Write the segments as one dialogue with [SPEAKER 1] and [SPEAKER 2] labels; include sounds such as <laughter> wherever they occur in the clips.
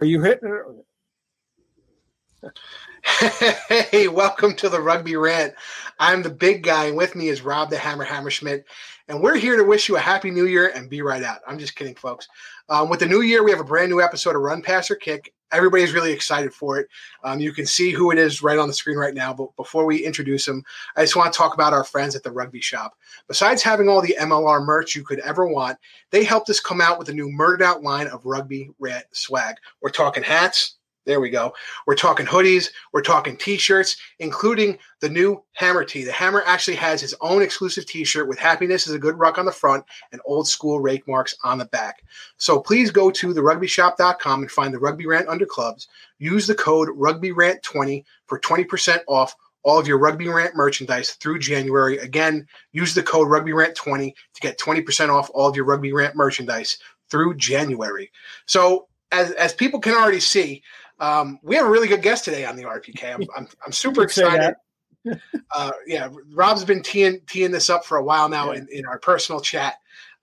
[SPEAKER 1] Are you hitting it? <laughs>
[SPEAKER 2] Hey, welcome to the Rugby Rant. I'm the big guy, and with me is Rob the Hammer Hammerschmidt, and we're here to wish you a happy new year and be right out. I'm just kidding, folks. Um, with the new year, we have a brand new episode of Run Pass or Kick. Everybody's really excited for it. Um, you can see who it is right on the screen right now. But before we introduce them, I just want to talk about our friends at the Rugby Shop. Besides having all the MLR merch you could ever want, they helped us come out with a new murdered out line of Rugby Rant swag. We're talking hats, there we go. We're talking hoodies. We're talking t-shirts, including the new Hammer tee. The Hammer actually has his own exclusive t-shirt with happiness is a good ruck on the front and old school rake marks on the back. So please go to therugbyshop.com and find the Rugby Rant under clubs. Use the code RugbyRant20 for 20% off all of your Rugby Rant merchandise through January. Again, use the code RugbyRant20 to get 20% off all of your Rugby Rant merchandise through January. So as, as people can already see, um, we have a really good guest today on the RPK. I'm, I'm, I'm super excited. uh, yeah, Rob's been teeing, teeing this up for a while now yeah. in, in our personal chat.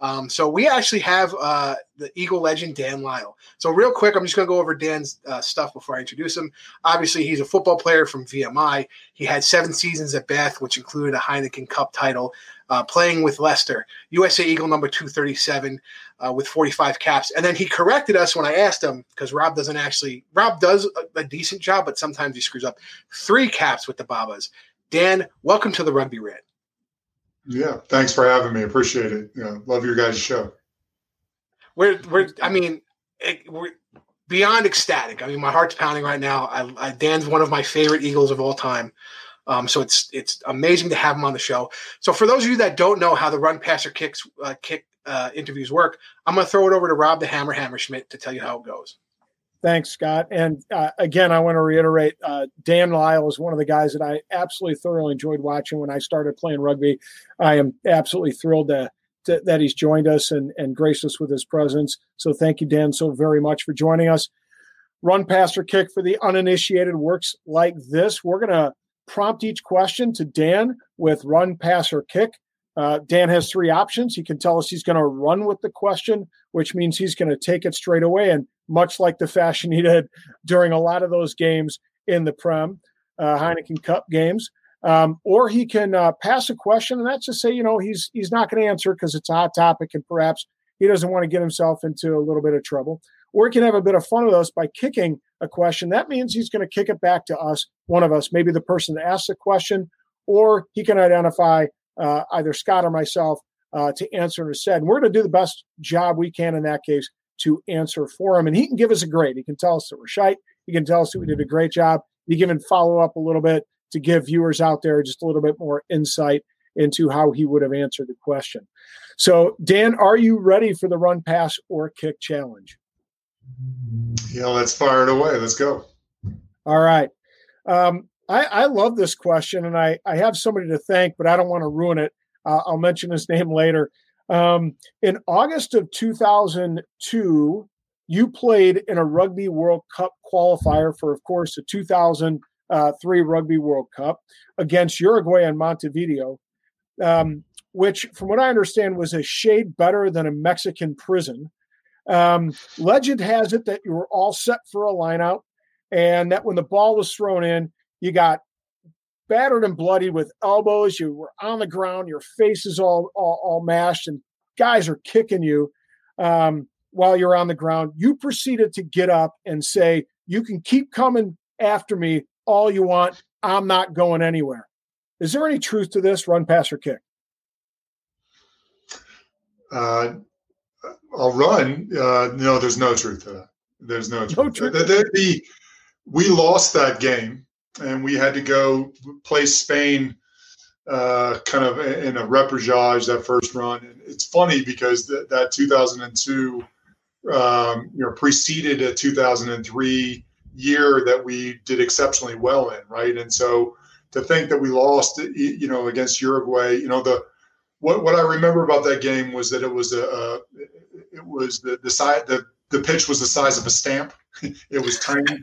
[SPEAKER 2] Um, so we actually have uh, the Eagle legend Dan Lyle. So real quick, I'm just going to go over Dan's uh, stuff before I introduce him. Obviously, he's a football player from VMI. He had seven seasons at Bath, which included a Heineken Cup title, uh, playing with Leicester, USA Eagle number 237 uh, with 45 caps. And then he corrected us when I asked him because Rob doesn't actually Rob does a, a, decent job, but sometimes he screws up. Three caps with the Baa-Baas. Dan, welcome to the Rugby Rant.
[SPEAKER 3] Yeah, thanks for having me. Appreciate it. Know, love your guys' show.
[SPEAKER 2] We're we're I mean we're beyond ecstatic. I mean, my heart's pounding right now. I, I, Dan's one of my favorite Eagles of all time. Um, so it's it's amazing to have him on the show. So for those of you that don't know how the run passer kicks uh, kick uh, interviews work, I'm going to throw it over to Rob the Hammer Hammerschmidt to tell you how it goes.
[SPEAKER 1] Thanks, Scott. And uh, again, I want to reiterate uh, Dan Lyle is one of the guys that I absolutely thoroughly enjoyed watching when I started playing rugby. I am absolutely thrilled to, to, that he's joined us and, and graced us with his presence. So thank you, Dan, so very much for joining us. Run, pass, or kick for the uninitiated works like this. We're going to prompt each question to Dan with run, pass, or kick. Uh, Dan has three options. He can tell us he's going to run with the question, which means he's going to take it straight away. And much like the fashion he did during a lot of those games in the Prem, uh, Heineken Cup games. Um, or he can uh, pass a question, and that's to say, you know, he's he's not going to answer because it's a hot topic, and perhaps he doesn't want to get himself into a little bit of trouble. Or he can have a bit of fun with us by kicking a question. That means he's going to kick it back to us, one of us, maybe the person that asked the question, or he can identify uh, either Scott or myself uh, to answer instead. And we're going to do the best job we can in that case to answer for him. And he can give us a grade. He can tell us that we're shite. He can tell us that we did a great job. He can even follow up a little bit to give viewers out there just a little bit more insight into how he would have answered the question. So, Dan, are you ready for the run, pass, or kick challenge?
[SPEAKER 3] Yeah, let's fire it away. Let's go.
[SPEAKER 1] All right. Um, I, I, love this question, and I, I have somebody to thank, but I don't want to ruin it. Uh, I'll mention his <laughs> name later. Um, in August of 2002, you played in a Rugby World Cup qualifier for, of course, the 2003 Rugby World Cup against Uruguay and Montevideo, um, which, from what I understand, was a shade better than a Mexican prison. Um, legend has it that you were all set for a lineout, and that when the ball was thrown in, you got battered and bloody with elbows. You were on the ground. Your face is all all, all mashed, and guys are kicking you um, while you're on the ground. You proceeded to get up and say, "You can keep coming after me all you want. I'm not going anywhere." Is there any truth to this? Run, pass, or kick?
[SPEAKER 3] Uh, I'll run. Uh, no, there's no truth to that. There's no truth. No truth. The, the, the, we lost that game and we had to go play Spain uh, kind of in a repechage that first run. And it's funny because th- that 2002 um, you know preceded a 2003 year that we did exceptionally well in, right? And so to think that we lost, you know, against Uruguay, you know, the what what I remember about that game was that it was a, a it was the the size the the pitch was the size of a stamp. <laughs> it was tiny.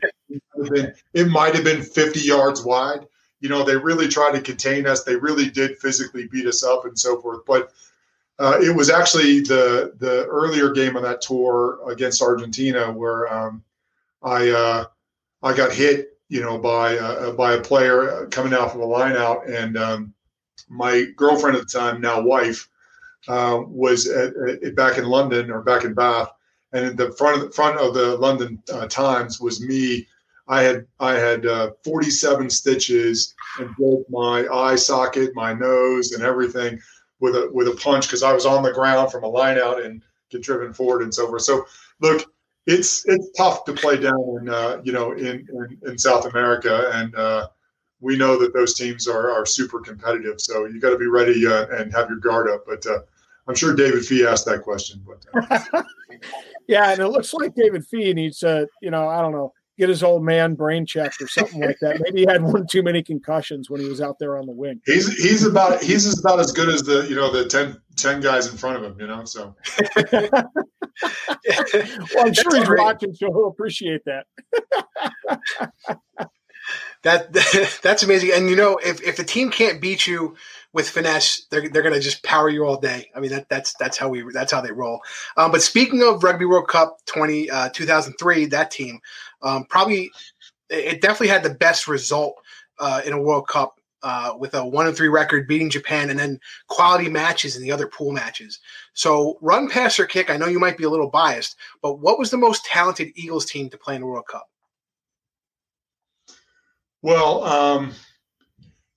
[SPEAKER 3] It might have been 50 yards wide. You know, they really tried to contain us. They really did physically beat us up and so forth. But uh, it was actually the the earlier game on that tour against Argentina where um, I uh, I got hit, you know, by uh, by a player coming out from a line out, and um, my girlfriend at the time, now wife, uh, was at, at, back in London or back in Bath, and in the front of the front of the London uh, Times was me. I had I had uh, 47 stitches and broke my eye socket, my nose, and everything with a with a punch because I was on the ground from a line out and get driven forward and so forth. So look, it's it's tough to play down in uh, you know in, in, in South America, and uh, we know that those teams are are super competitive. So you got to be ready uh, and have your guard up. But uh, I'm sure David Fee asked that question. But
[SPEAKER 1] uh. <laughs> yeah, and it looks like David Fee needs to you know I don't know get his old man brain checked or something like that. Maybe he had one too many concussions when he was out there on the wing.
[SPEAKER 3] He's he's about he's about as good as the you know the 10, 10 guys in front of him. You know, so. <laughs>
[SPEAKER 1] well, I'm sure he's great. watching, so he'll appreciate that. <laughs>
[SPEAKER 2] that <laughs> that's amazing. And you know, if if the team can't beat you with finesse, they're they're gonna just power you all day. I mean, that that's that's how we that's how they roll. Um, but speaking of Rugby World Cup 20, uh, 2003, that team um, probably it definitely had the best result uh, in a World Cup uh, with a one and three record, beating Japan, and then quality matches in the other pool matches. So, run, pass, or kick. I know you might be a little biased, but what was the most talented Eagles team to play in the World Cup?
[SPEAKER 3] Well, um,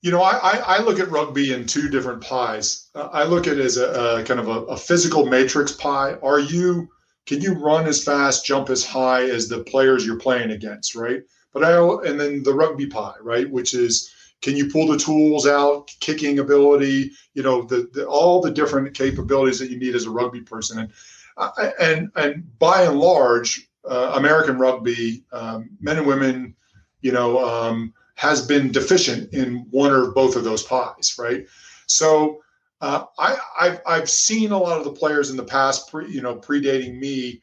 [SPEAKER 3] you know, I, I, look at rugby in two different pies. Uh, I look at it as a, a kind of a, a, physical matrix pie. Are you can you run as fast, jump as high as the players you're playing against, right? But I and then the rugby pie, right, which is can you pull the tools out, kicking ability, you know, the, the all the different capabilities that you need as a rugby person, and uh, and and by and large, uh, American rugby, um, men and women, you know, um, has been deficient in one or both of those pies, right? So uh, I, I've, I've seen a lot of the players in the past, pre, you know, predating me,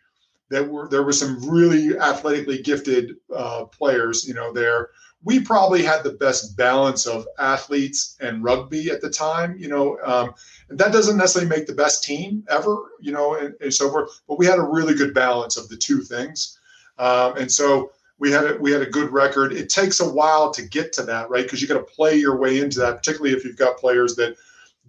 [SPEAKER 3] that were there were some really athletically gifted uh, players, you know, there. We probably had the best balance of athletes and rugby at the time, you know. Um, that doesn't necessarily make the best team ever, you know, and, and so forth. But we had a really good balance of the two things, um, and so we had a, we had a good record. It takes a while to get to that, right? Because you got to play your way into that, particularly if you've got players that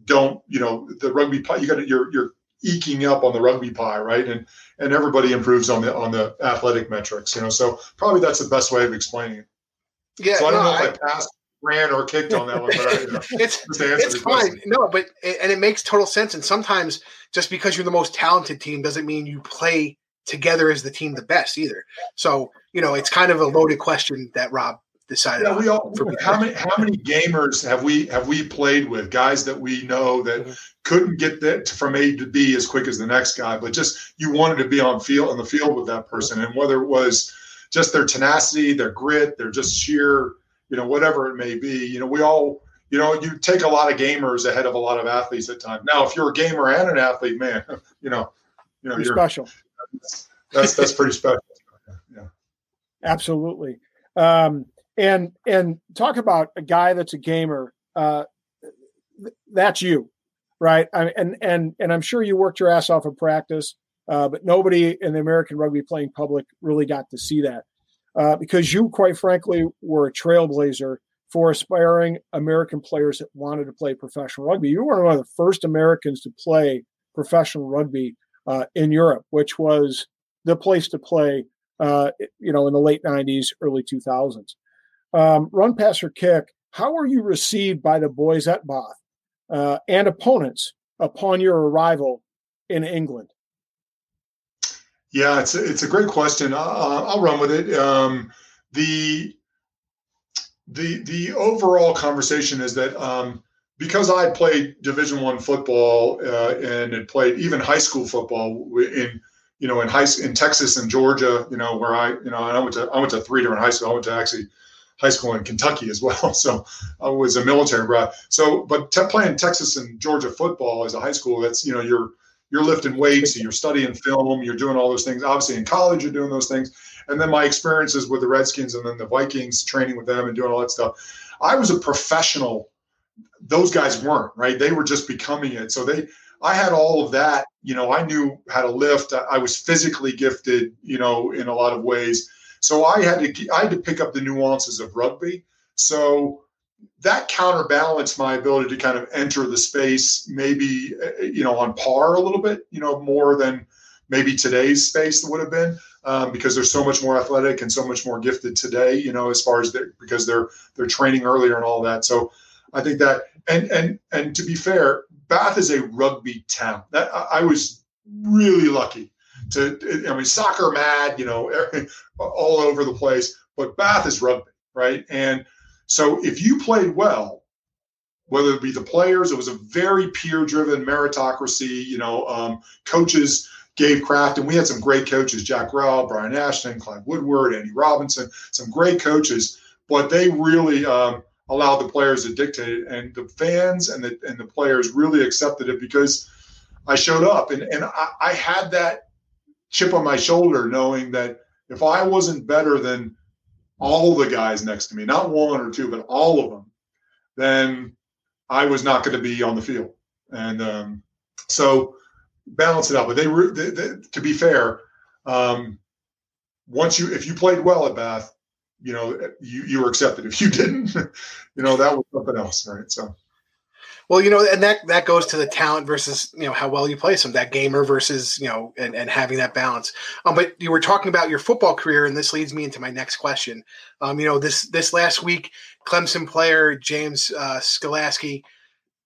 [SPEAKER 3] don't, you know, the rugby pie. You got to, you're you're eking up on the rugby pie, right? And and everybody improves on the on the athletic metrics, you know. So probably that's the best way of explaining it. Yeah. So I don't no, know if I, I passed ran or kicked on that one, but I, you know, <laughs>
[SPEAKER 2] it's it's fine. Question. No, but and it makes total sense. And sometimes just because you're the most talented team doesn't mean you play together as the team the best either. So you know, it's kind of a loaded question that Rob decided.
[SPEAKER 3] Yeah, we all. How many how many gamers have we have we played with? Guys that we know that mm-hmm. couldn't get that from A to B as quick as the next guy, but just you wanted to be on field on the field with that person, and whether it was just their tenacity, their grit, their just sheer, you know, whatever it may be. You know, we all. You know, you take a lot of gamers ahead of a lot of athletes at times. Now, if you're a gamer and an athlete, man, <laughs> you know, you know,
[SPEAKER 1] you're, you're special.
[SPEAKER 3] That's that's pretty special.
[SPEAKER 1] Absolutely. Um, and and talk about a guy that's a gamer uh, that's you right I, and and and i'm sure you worked your ass off in practice uh, but nobody in the american rugby playing public really got to see that uh, because you quite frankly were a trailblazer for aspiring american players that wanted to play professional rugby you were one of the first americans to play professional rugby uh, in europe which was the place to play uh, you know in the late 90s early 2000s um, run, pass, or kick, how were you received by the boys at Bath uh, and opponents upon your arrival in England?
[SPEAKER 3] Yeah, it's a, it's a great question. I'll, I'll run with it. Um, the the the overall conversation is that um, because I played Division One football uh, and had played even high school football in you know, in high in Texas and Georgia, you know, where I, you know, I went to I went to three different high schools. I went to actually high school in Kentucky as <laughs> well. So I was a military brat. So, but te- playing Texas and Georgia football as a high school, that's you know you're you're lifting weights, you're studying film, you're doing all those things. Obviously, in college, you're doing those things. And then my experiences with the Redskins and then the Vikings, training with them and doing all that stuff. I was a professional. Those guys weren't right. They were just becoming it. So they, I had all of that. You know, I knew how to lift. I was physically gifted. You know, in a lot of ways so I had to I had to pick up the nuances of rugby. So that counterbalanced my ability to kind of enter the space maybe you know on par a little bit you know more than maybe today's space would have been um, because they're so much more athletic and so much more gifted today you know as far as they're, because they're they're training earlier and all that so i think that and and and to be fair bath is a rugby town that i, I was really lucky to I mean soccer mad, you know, <laughs> all over the place. But Bath is rugby, right? And so if you played well, whether it be the players, it was a very peer-driven meritocracy. You know, um, coaches gave craft, and we had some great coaches: Jack Rowell, Brian Ashton, Clive Woodward, Andy Robinson, some great coaches. But they really um, allowed the players to dictate it, and the fans and the and the players really accepted it because I showed up, and and I, I had that chip on my shoulder knowing that if I wasn't better than all the guys next to me, not one or two, but all of them, then I was not going to be on the field. And um, so balance it out. But they, they, they to be fair, um, once you if you played well at Bath, you know you you were accepted. <laughs> If you didn't, you know that was something else, right? So
[SPEAKER 2] well, you know, and that that goes to the talent versus you know how well you play some that gamer versus you know and, and having that balance. Um, but you were talking about your football career, and this leads me into my next question. Um, you know, this this last week, Clemson player James uh, Skalski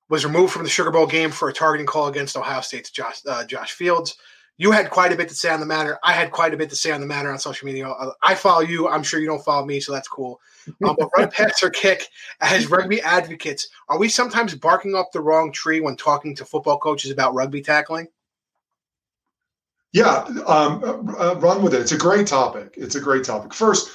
[SPEAKER 2] was removed from the Sugar Bowl game for a targeting call against Ohio State's Josh uh, Josh Fields you had quite a bit to say on the matter. I had quite a bit to say on the matter on social media. I follow you. I'm sure you don't follow me, so that's cool. Um, but run, <laughs> pass, or kick, as rugby advocates, are we sometimes barking up the wrong tree when talking to football coaches about rugby tackling?
[SPEAKER 3] Yeah, um, uh, run with it. It's a great topic. It's a great topic. First,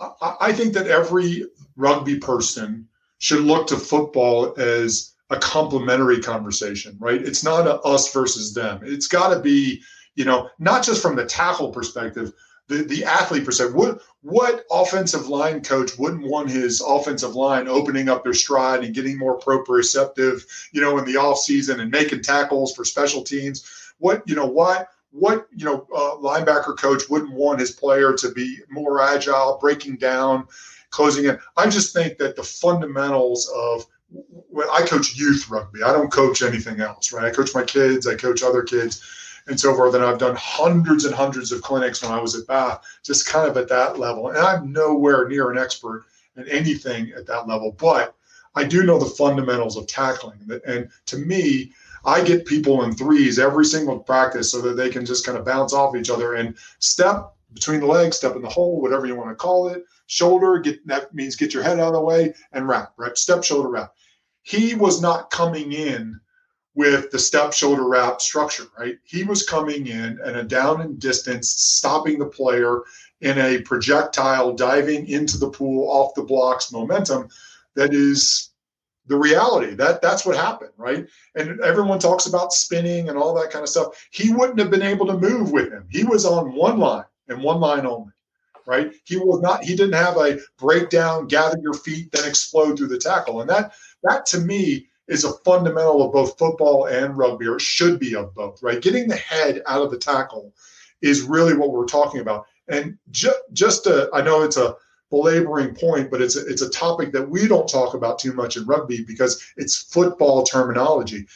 [SPEAKER 3] I, I think that every rugby person should look to football as a complementary conversation, right? It's not a us versus them. It's got to be you know, not just from the tackle perspective, the, the athlete perspective. What what offensive line coach wouldn't want his offensive line opening up their stride and getting more proprioceptive, you know, in the off season and making tackles for special teams? What you know, why what you know, uh, linebacker coach wouldn't want his player to be more agile, breaking down, closing in. I just think that the fundamentals of when I coach youth rugby, I don't coach anything else, right? I coach my kids, I coach other kids and so forth. And I've done hundreds and hundreds of clinics when I was at Bath, just kind of at that level. And I'm nowhere near an expert in anything at that level, but I do know the fundamentals of tackling. And to me, I get people in threes every single practice so that they can just kind of bounce off each other and step between the legs, step in the hole, whatever you want to call it. Shoulder, get that means get your head out of the way and wrap, right? Step, shoulder, wrap. He was not coming in with the step shoulder wrap structure, right? He was coming in and a down and distance, stopping the player in a projectile diving into the pool off the blocks momentum that is the reality. That that's what happened, right? And everyone talks about spinning and all that kind of stuff. He wouldn't have been able to move with him. He was on one line and one line only. Right. He was not, he didn't have a breakdown, gather your feet, then explode through the tackle. And that that to me is a fundamental of both football and rugby, or should be of both, right? Getting the head out of the tackle is really what we're talking about. And ju- just to, I know it's a belaboring point, but it's a, it's a topic that we don't talk about too much in rugby because it's football terminology.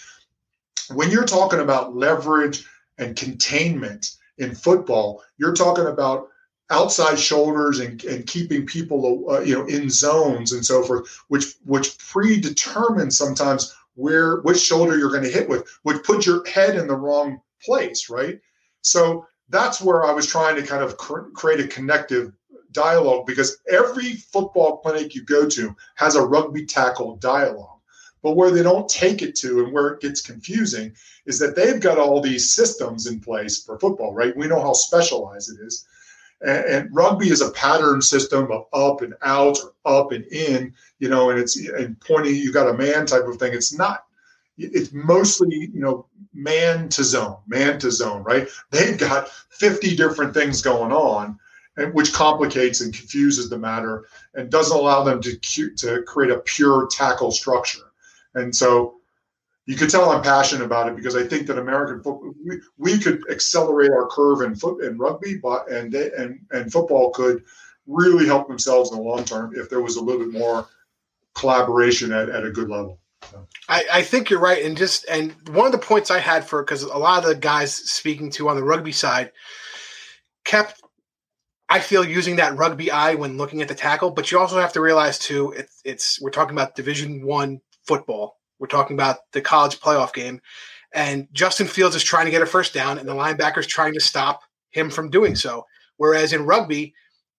[SPEAKER 3] When you're talking about leverage and containment in football, you're talking about outside shoulders and, and keeping people uh, you know in zones and so forth which which predetermines sometimes where which shoulder you're going to hit with which puts your head in the wrong place right so that's where i was trying to kind of cr- create a connective dialogue because every football clinic you go to has a rugby tackle dialogue But where they don't take it to and where it gets confusing is that they've got all these systems in place for football, right? We know how specialized it is. And, and rugby is a pattern system of up and out or up and in, you know, and it's and pointing, you got a man type of thing. It's not it's mostly you know man to zone man to zone right they've got 50 different things going on and which complicates and confuses the matter and doesn't allow them to to create a pure tackle structure and so you could tell I'm passionate about it because I think that American football we, we could accelerate our curve in foot in rugby, but and they, and and football could really help themselves in the long term if there was a little bit more collaboration at, at a good level.
[SPEAKER 2] I, I, think you're right, and just and one of the points I had for because a lot of the guys speaking to on the rugby side kept, I feel, using that rugby eye when looking at the tackle. But you also have to realize too, it, it's we're talking about Division One football. We're talking about the college playoff game, and Justin Fields is trying to get a first down, and the linebacker's trying to stop him from doing so. Whereas in rugby,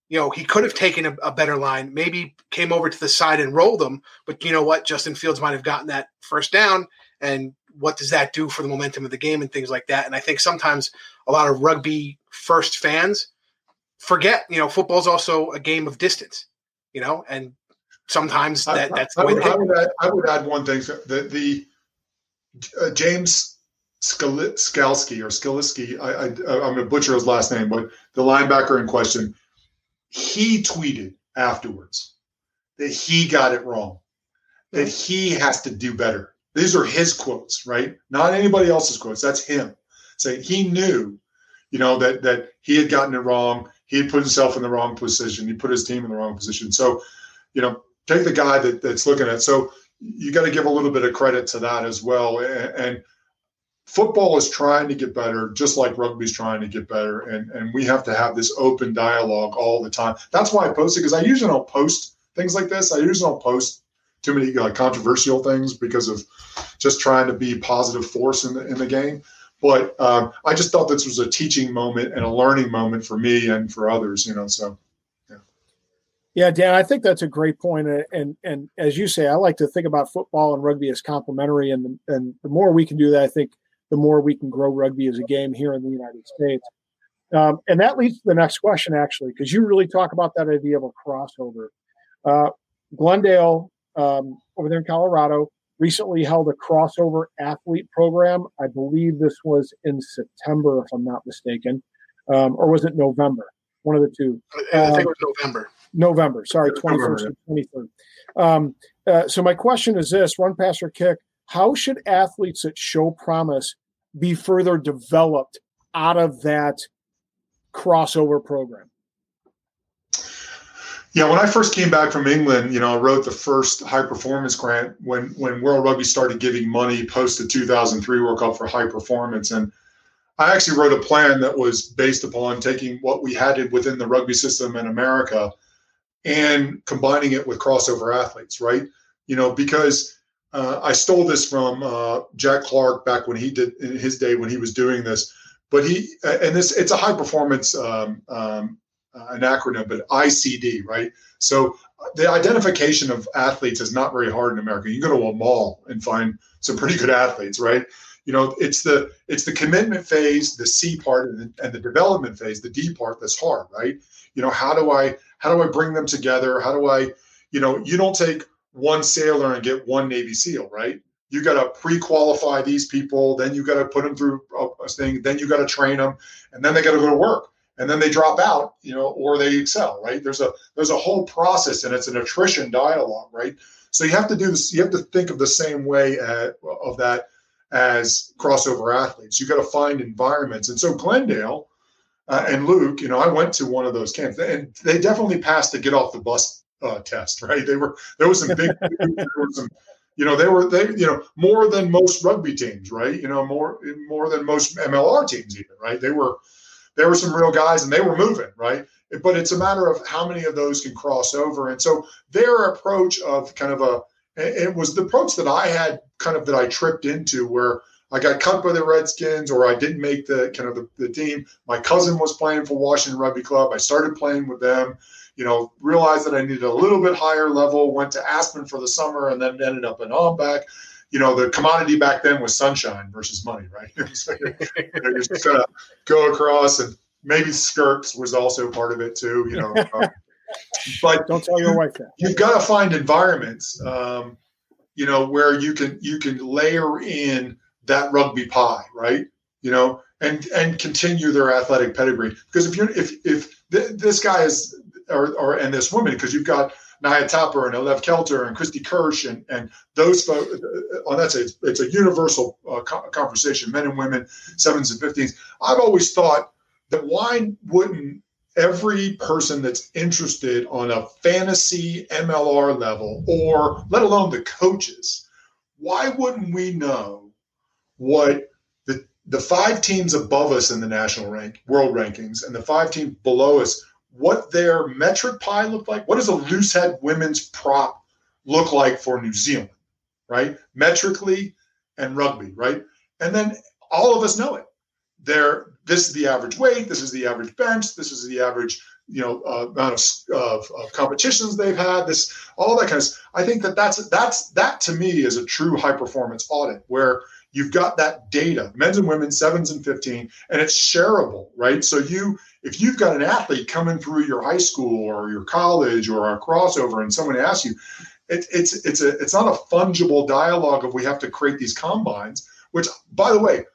[SPEAKER 2] you know, he could have taken a, a, better line, maybe came over to the side and rolled them. But you know what? Justin Fields might have gotten that first down. And what does that do for the momentum of the game and things like that? And I think sometimes a lot of rugby first fans forget, you know, football's also a game of distance, you know, and sometimes that, I, that's the I, way
[SPEAKER 3] would, I would, add, I would add one thing that the uh, James Skalski or Skaliski, I, I, I'm going to butcher his last name, but the linebacker in question, he tweeted afterwards that he got it wrong, that he has to do better. These are his quotes, right? Not anybody else's quotes. That's him saying he knew, you know, that that he had gotten it wrong. He had put himself in the wrong position. He put his team in the wrong position. So, you know, take the guy that, that's looking at. It. So you got to give a little bit of credit to that as well. And, and football is trying to get better, just like rugby's trying to get better. And, and we have to have this open dialogue all the time. That's why I post it because I usually don't post things like this. I usually don't post too many like controversial things because of just trying to be positive force in the, in the game. But um, I just thought this was a teaching moment and a learning moment for me and for others, you know, so.
[SPEAKER 1] Yeah, Dan, I think that's a great point. And and as you say, I like to think about football and rugby as complementary. And and the more we can do that, I think the more we can grow rugby as a game here in the United States. Um, and that leads to the next question, actually, because you really talk about that idea of a crossover. Uh, Glendale, um, over there in Colorado, recently held a crossover athlete program. I believe this was in September, if I'm not mistaken, um, or was it November? One of the two.
[SPEAKER 2] I think it was November.
[SPEAKER 1] November, sorry, 21st and 23rd. Um, uh, so my question is this: Run, pass, or kick. How should athletes that show promise be further developed out of that crossover program?
[SPEAKER 3] Yeah, when I first came back from England, you know, I wrote the first high performance grant when when World Rugby started giving money post the 2003 World Cup for high performance, and I actually wrote a plan that was based upon taking what we had within the rugby system in America and combining it with crossover athletes, right? You know, because uh, I stole this from uh, Jack Clark back when he did in his day when he was doing this. But he and this it's a high performance um, um, uh, an acronym, but ICD, right? So the identification of athletes is not very hard in America. You go to a mall and find some pretty good athletes, right? You know, it's the it's the commitment phase, the C part, and the, and the development phase, the D part that's hard, right? You know, how do I how do I bring them together? How do I, you know, you don't take one sailor and get one Navy SEAL, right? You got to pre-qualify these people, then you got to put them through a thing, then you got to train them, and then they got to go to work, and then they drop out, you know, or they excel, right? There's a there's a whole process, and it's an attrition dialogue, right? So you have to do this. You have to think of the same way at, of that as crossover athletes. You got to find environments, and so Glendale uh, and Luke, you know, I went to one of those camps, and they definitely passed the get off the bus uh, test, right? They were there was some big, <laughs> there were some, you know, they were they you know more than most rugby teams, right? You know, more more than most MLR teams, even, right? They were there were some real guys, and they were moving, right? But it's a matter of how many of those can cross over, and so their approach of kind of a it was the approach that I had kind of that I tripped into where I got cut by the Redskins or I didn't make the kind of the, the, team. My cousin was playing for Washington Rugby Club. I started playing with them you know, realized that I needed a little bit higher level, went to Aspen for the summer, and then ended up in OMBAC. You know, the commodity back then was sunshine versus money, right? <laughs> so you're, you're just gonna go across, and maybe skirts was also part of it too. You know, um, <laughs> but
[SPEAKER 1] don't tell your wife that.
[SPEAKER 3] You've got to find environments, um, you know, where you can you can layer in that rugby pie, right? You know, and and continue their athletic pedigree. Because if you're if if th- this guy is or, or and this woman, because you've got Naya Tapper and Alev Kelter and Kristi Kirshe and and those folks. Uh, on that side, it's, it's a universal uh, co- conversation, men and women, sevens and fifteens. I've always thought that why wouldn't every person that's interested on a fantasy MLR level, or let alone the coaches, why wouldn't we know what the the five teams above us in the national rank world rankings and the five teams below us, what their metric pie look like? What does a loose head women's prop look like for New Zealand, right? Metrically and rugby, right? And then all of us know it. There, this is the average weight, this is the average bench, this is the average you know uh, amount of, of, of, competitions they've had this all that kind of i think that that's that's that to me is a true high performance audit where you've got that data men's and women's sevens and 15 and it's shareable right? So you if you've got an athlete coming through your high school or your college or a crossover and someone asks you it, it's it's a it's not a fungible dialogue of we have to create these combines which by the way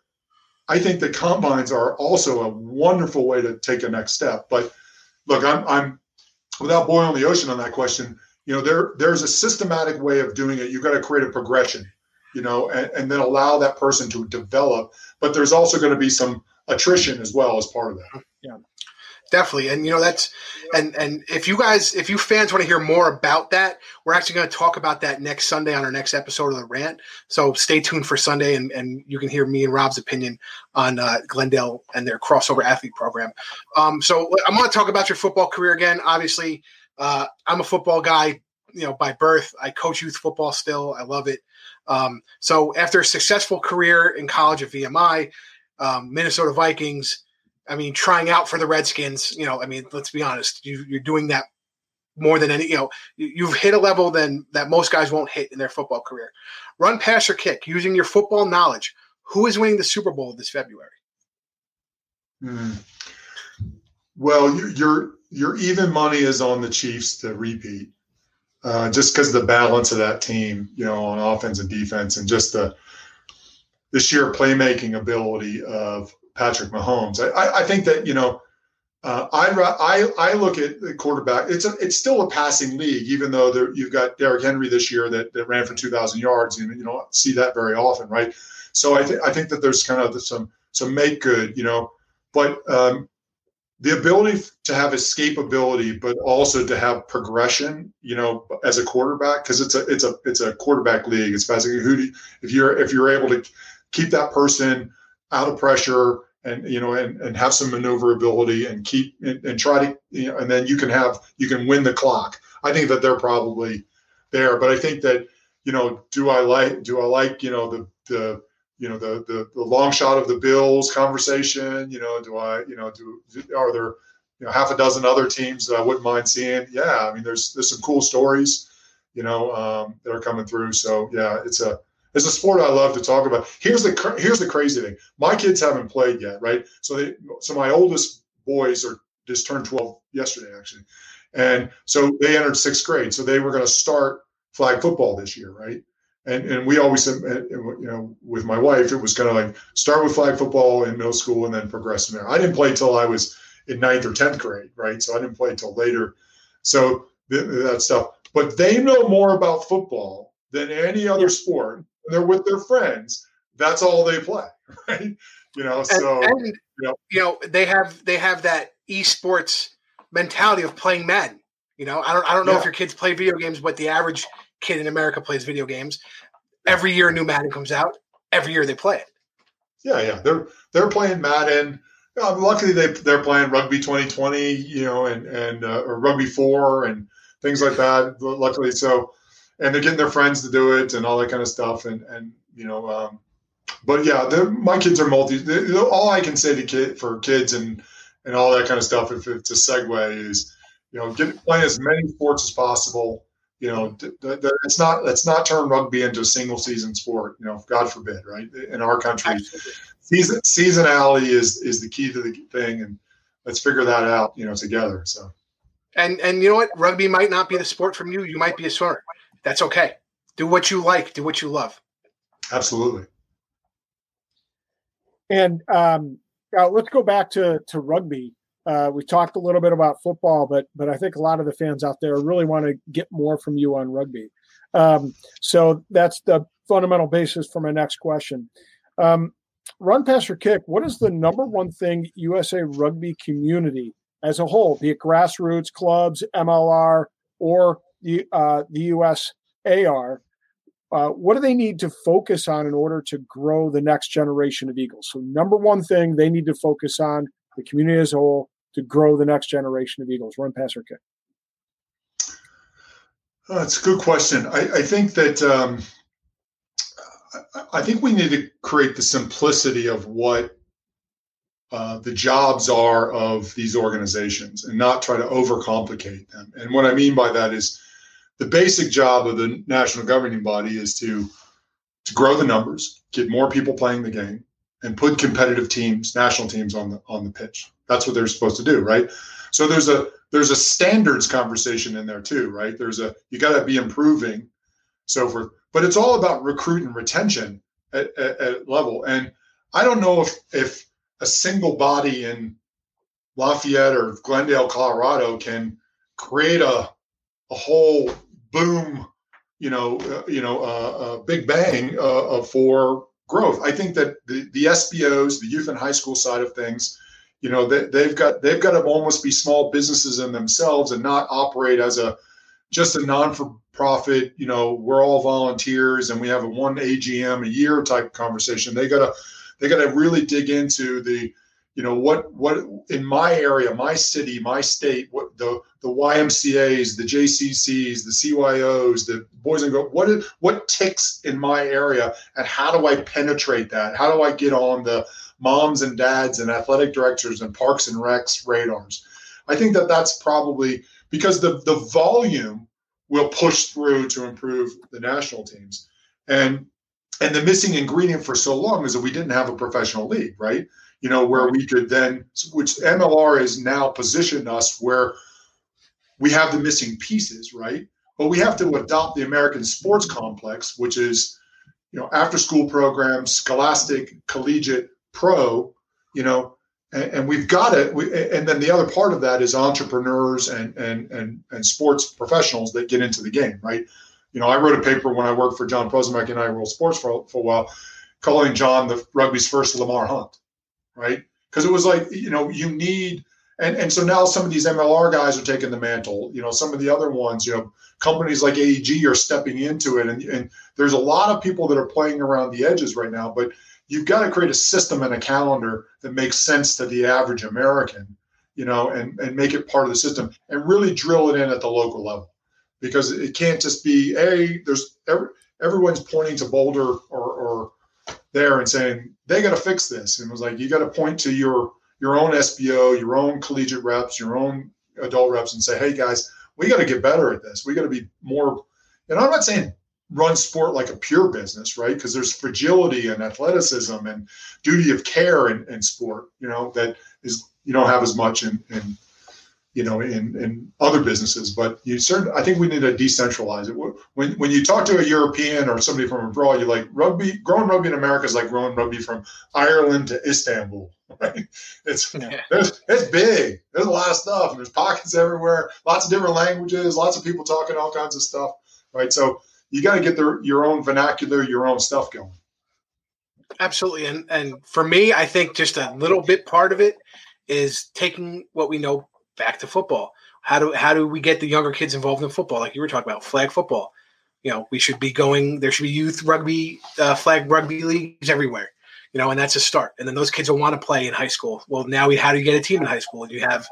[SPEAKER 3] i think the combines are also a wonderful way to take a next step. But look i'm i'm without boiling the ocean on that question you know there there's a systematic way of doing it. You've got to create a progression you know, and, and then allow that person to develop. But there's also going to be some attrition as well as part of that.
[SPEAKER 2] Yeah. Definitely and you know that's and and if you guys if you fans want to hear more about that we're actually going to talk about that next sunday on our next episode of the rant. So stay tuned for sunday and and you can hear me and rob's opinion on uh, glendale and their crossover athlete program. Um, so i'm going to talk about your football career again. Obviously uh, i'm a football guy you know by birth. I coach youth football still. I love it um, so after a successful career in college at VMI, um, Minnesota Vikings, I mean, trying out for the Redskins, you know, I mean, let's be honest, you, are doing that more than any, you know, you've hit a level then that most guys won't hit in their football career. Run, pass, or kick using your football knowledge. Who is winning the Super Bowl this February?
[SPEAKER 3] Hmm. Well, your your even money is on the Chiefs to repeat uh, just because of the balance of that team, you know, on offense and defense, and just the the sheer playmaking ability of Patrick Mahomes. I, I think that you know, uh, I, I I look at the quarterback. It's a, it's still a passing league, even though there, you've got Derrick Henry this year that, that ran for two thousand yards, and you don't see that very often, right? So I think I think that there's kind of some some make good, you know, but um, the ability to have escapability, but also to have progression, you know, as a quarterback, because it's a it's a it's a quarterback league. It's basically who do if you're if you're able to keep that person out of pressure and you know and, and have some maneuverability and keep and, and try to you know and then you can have you can win the clock. I think that they're probably there, but I think that you know, do I like do I like you know the the you know the, the the long shot of the Bills conversation. You know, do I you know do are there you know half a dozen other teams that I wouldn't mind seeing? Yeah, I mean there's there's some cool stories you know um, that are coming through. So yeah, it's a it's a sport I love to talk about. Here's the here's the crazy thing. My kids haven't played yet, right? So they so my oldest boys are just turned 12 yesterday actually, and so they entered sixth grade. So they were going to start flag football this year, right? And and we always said, eh, eh, you know with my wife it was kind of like start with flag football in middle school and then progress from there. I didn't play till i was in ninth or 10th grade right? So i didn't play till later. So that stuff. But they know more about football than any other sport they're with their friends. That's all they play <laughs> right? You know so and,
[SPEAKER 2] and, you, know, you know they have they have that esports mentality of playing madden you know i don't i don't know yeah. if your kids play video games but the average kid in America plays video games. Every year, a new Madden comes out. Every year, they play it.
[SPEAKER 3] Yeah, yeah, they're they're playing Madden. Um, luckily, they they're playing Rugby 2020, you know, and and uh, or Rugby Four and things like that. Luckily, so and they're getting their friends to do it and all that kind of stuff. And and you know, um, but yeah, my kids are multi. All I can say to kid for kids and and all that kind of stuff, if it's a segue, is You know, get play as many sports as possible. You know, th- th- th- it's not let's not turn rugby into a single season sport. You know, God forbid, right? In our country, season seasonality is is the key to the thing, and let's figure that out. You know, together. So.
[SPEAKER 2] And and you know what? Rugby might not be the sport from you. You might be a swimmer. That's okay. Do what you like. Do what you love.
[SPEAKER 3] Absolutely.
[SPEAKER 1] And um, uh, let's go back to to rugby. Uh, we talked a little bit about football, but but I think a lot of the fans out there really want to get more from you on rugby. Um, so that's the fundamental basis for my next question. Um, run, pass, or kick. What is the number one thing USA Rugby community as a whole, be it grassroots clubs, MLR, or the uh, the USAR, uh, what do they need to focus on in order to grow the next generation of Eagles? So, number one thing they need to focus on, the community as a whole, to grow the next generation of Eagles. Run, pass, or kick.
[SPEAKER 3] Oh, that's a good question. I, I think that um, I think we need to create the simplicity of what uh, the jobs are of these organizations and not try to overcomplicate them. And what I mean by that is the basic job of the national governing body is to to grow the numbers, get more people playing the game, and put competitive teams, national teams on the on the pitch. That's what they're supposed to do, right? So there's a there's a standards conversation in there too, right? There's a you got to be improving, so forth. But it's all about recruit and retention at, at, at level. And I don't know if if a single body in Lafayette or Glendale, Colorado, can create a a whole boom, you know, uh, you know, uh, uh, big bang uh, for growth. I think that the, the SBOs, the youth and high school side of things, you know, they, they've got they've got to almost be small businesses in themselves and not operate as a just a non-for-profit. You know, we're all volunteers and we have a one AGM a year type conversation. They gotta they gotta really dig into the you know what what in my area my city my state what the the ymcas the jccs the cyos the boys and girls what what ticks in my area and how do i penetrate that? How do i get on the moms and dads and athletic directors and parks and recs radars? I think that that's probably because the the volume will push through to improve the national teams. And and the missing ingredient for so long is that we didn't have a professional league right you know, where we could then, which MLR has now positioned us where we have the missing pieces, right? But we have to adopt the American sports complex, which is, you know, after school programs, scholastic, collegiate, pro, you know, and, and we've got it. We, and then the other part of that is entrepreneurs and, and, and, and sports professionals that get into the game, right? You know, I wrote a paper when I worked for John Prusmack and I World Sports for, for a while, calling John the rugby's first Lamar Hunt right? Because it was like, you know, you need, and, and so now some of these MLR guys are taking the mantle. You know, some of the other ones, you know, companies like AEG are stepping into it. And, and there's a lot of people that are playing around the edges right now, but you've got to create a system and a calendar that makes sense to the average American, you know, and, and make it part of the system and really drill it in at the local level because it can't just be, hey, there's every, everyone's pointing to Boulder or, or there and saying they got to fix this. And it was like you got to point to your your own SBO, your own collegiate reps, your own adult reps, and say, hey guys, we got to get better at this. We got to be more. And I'm not saying run sport like a pure business, right? Because there's fragility and athleticism and duty of care in, in sport, you know, that is you don't have as much in, in you know, in, in other businesses. But you certainly, I think we need to decentralize it. When when you talk to a European or somebody from abroad, you're like rugby. Growing rugby in America is like growing rugby from Ireland to Istanbul. <laughs> Right? It's yeah. it's big. There's a lot of stuff. And there's pockets everywhere. Lots of different languages. Lots of people talking all kinds of stuff. Right. So you got to get their your own vernacular, your own stuff going.
[SPEAKER 2] Absolutely, and and for me, I think just a little bit part of it is taking what we know back to football. How do how do we get the younger kids involved in football? Like you were talking about, flag football. You know, we should be going. There should be youth rugby, uh, flag rugby leagues everywhere. You know, and that's a start. And then those kids will want to play in high school. Well, now we how do you get a team in high school? And you have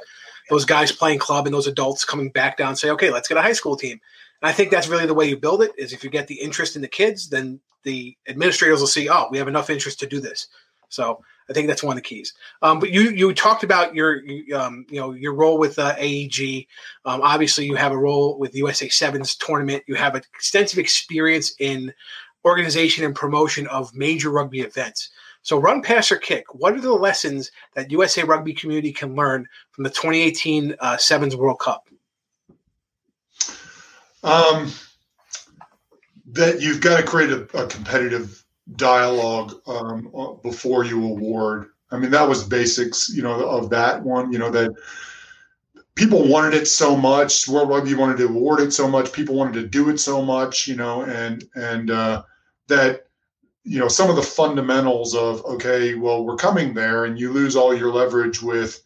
[SPEAKER 2] those guys playing club and those adults coming back down and say, okay, let's get a high school team. And I think that's really the way you build it. Is if you get the interest in the kids, then the administrators will see, oh, we have enough interest to do this. So I think that's one of the keys. Um, but you you talked about your um, you know your role with uh, AEG. Um, obviously, you have a role with USA Sevens tournament. You have extensive experience in organization and promotion of major rugby events. So, run, pass, or kick. What are the lessons that USA Rugby community can learn from the 2018 uh, Sevens World Cup?
[SPEAKER 3] Um, that you've got to create a, a competitive dialogue um, uh, before you award. I mean, that was basics, you know, of that one. You know that people wanted it so much. World Rugby wanted to award it so much. People wanted to do it so much. You know, and and uh, that you know some of the fundamentals of okay, well, we're coming there, and you lose all your leverage with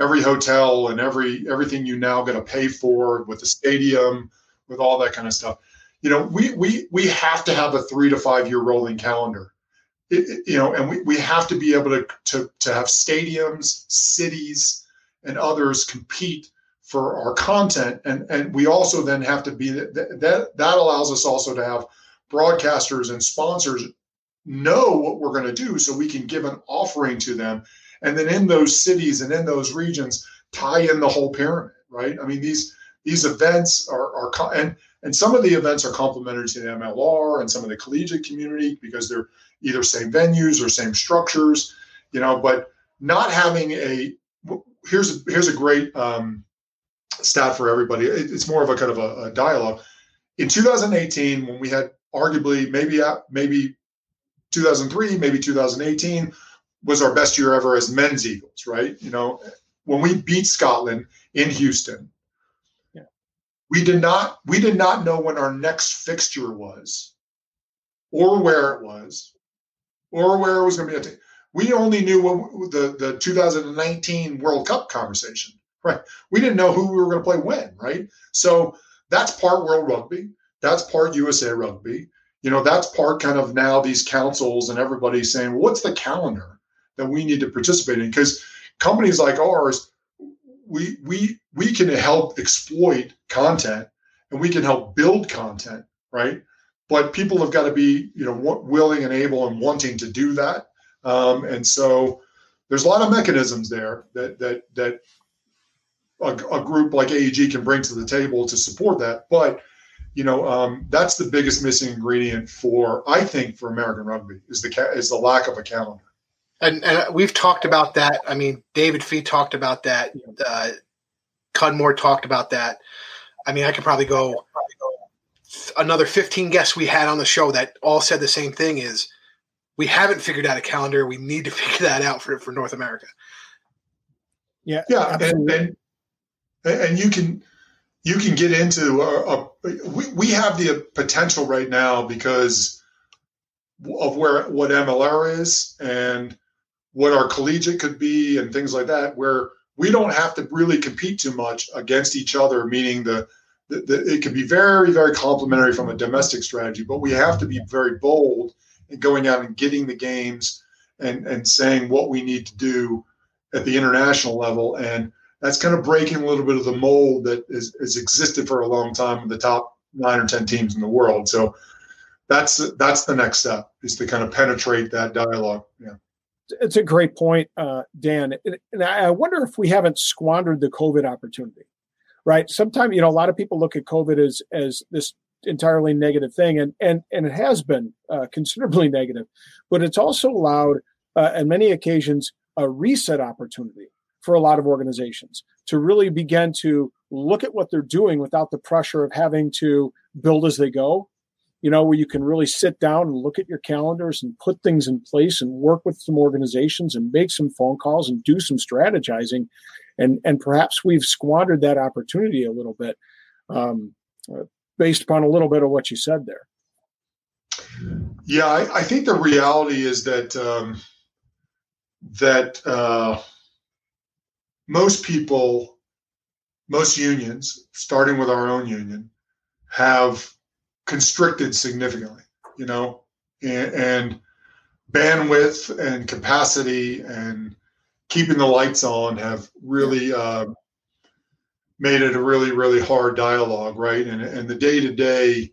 [SPEAKER 3] every hotel and every everything you now got to pay for with the stadium, with all that kind of stuff you know, we we we have to have a three to five year rolling calendar. It, it, you know, and we, we have to be able to, to to have stadiums, cities, and others compete for our content, and and we also then have to be that that that allows us also to have broadcasters and sponsors know what we're going to do, so we can give an offering to them, and then in those cities and in those regions tie in the whole pyramid, right? I mean these these events are are and and some of the events are complementary to the MLR and some of the collegiate community because they're either same venues or same structures, you know. But not having a here's a, here's a great um, stat for everybody. it's more of a kind of a, a, dialogue. In 2018, when we had arguably maybe maybe 2003, maybe 2018 was our best year ever as men's Eagles, right? You know, when we beat Scotland in Houston, we did not we did not know when our next fixture was, or where it was, or where it was going to be. We only knew what the the 2019 World Cup conversation, <laughs> right? We didn't know who we were going to play when, right? So that's part World Rugby. That's part USA Rugby. You know, that's part kind of now these councils and everybody saying, well, what's the calendar that we need to participate in? Because companies like ours we we we can help exploit content and we can help build content right? But people have got to be you know willing and able and wanting to do that. Um, and so there's a lot of mechanisms there that that that a, a, group like AEG can bring to the table to support that. But you know um, that's the biggest missing ingredient for I think for American rugby is the is the lack of a calendar
[SPEAKER 2] and, and uh, we've talked about that. I mean, David Fee talked about that. Uh, Cudmore talked about that. I mean, I could probably go another 15 guests we had on the show that all said the same thing is we haven't figured out a calendar. We need to <laughs> figure that out for, for North America.
[SPEAKER 3] Yeah. Yeah. And, and, and, you can, you can get into a, a we, we have the potential right now because of where, what MLR is and what our collegiate could be and things like that, where we don't have to really compete too much against each other, meaning the, the, the, it can be very, very complementary from a domestic strategy, but we have to be very bold in going out and getting the games and, and saying what we need to do at the international level. And that's kind of breaking a little bit of the mold that is, has existed for a long time with the top nine or 10 teams in the world. So that's, that's the next step is to kind of penetrate that dialogue. Yeah
[SPEAKER 1] it's a great point, uh, Dan. And I wonder if we haven't squandered the COVID opportunity, right? Sometimes, you know, a lot of people look at COVID as as this entirely negative thing, and and and it has been uh, <laughs> considerably negative, but it's also allowed, uh, on many occasions, a reset opportunity for a lot of organizations to really begin to look at what they're doing without the pressure of having to build as they go you know, where you can really sit down and look at your calendars and put things in place and work with some organizations and make some phone calls and do some strategizing. And, and perhaps we've squandered that opportunity a little bit um, based upon a little bit of what you said there.
[SPEAKER 3] Yeah, I, I think the reality is that um, that uh, most people, most unions, starting with our own union, have constricted significantly, you know, and, and bandwidth and capacity and keeping the lights on have really uh, made it a really really hard dialogue, right? And and the day to day,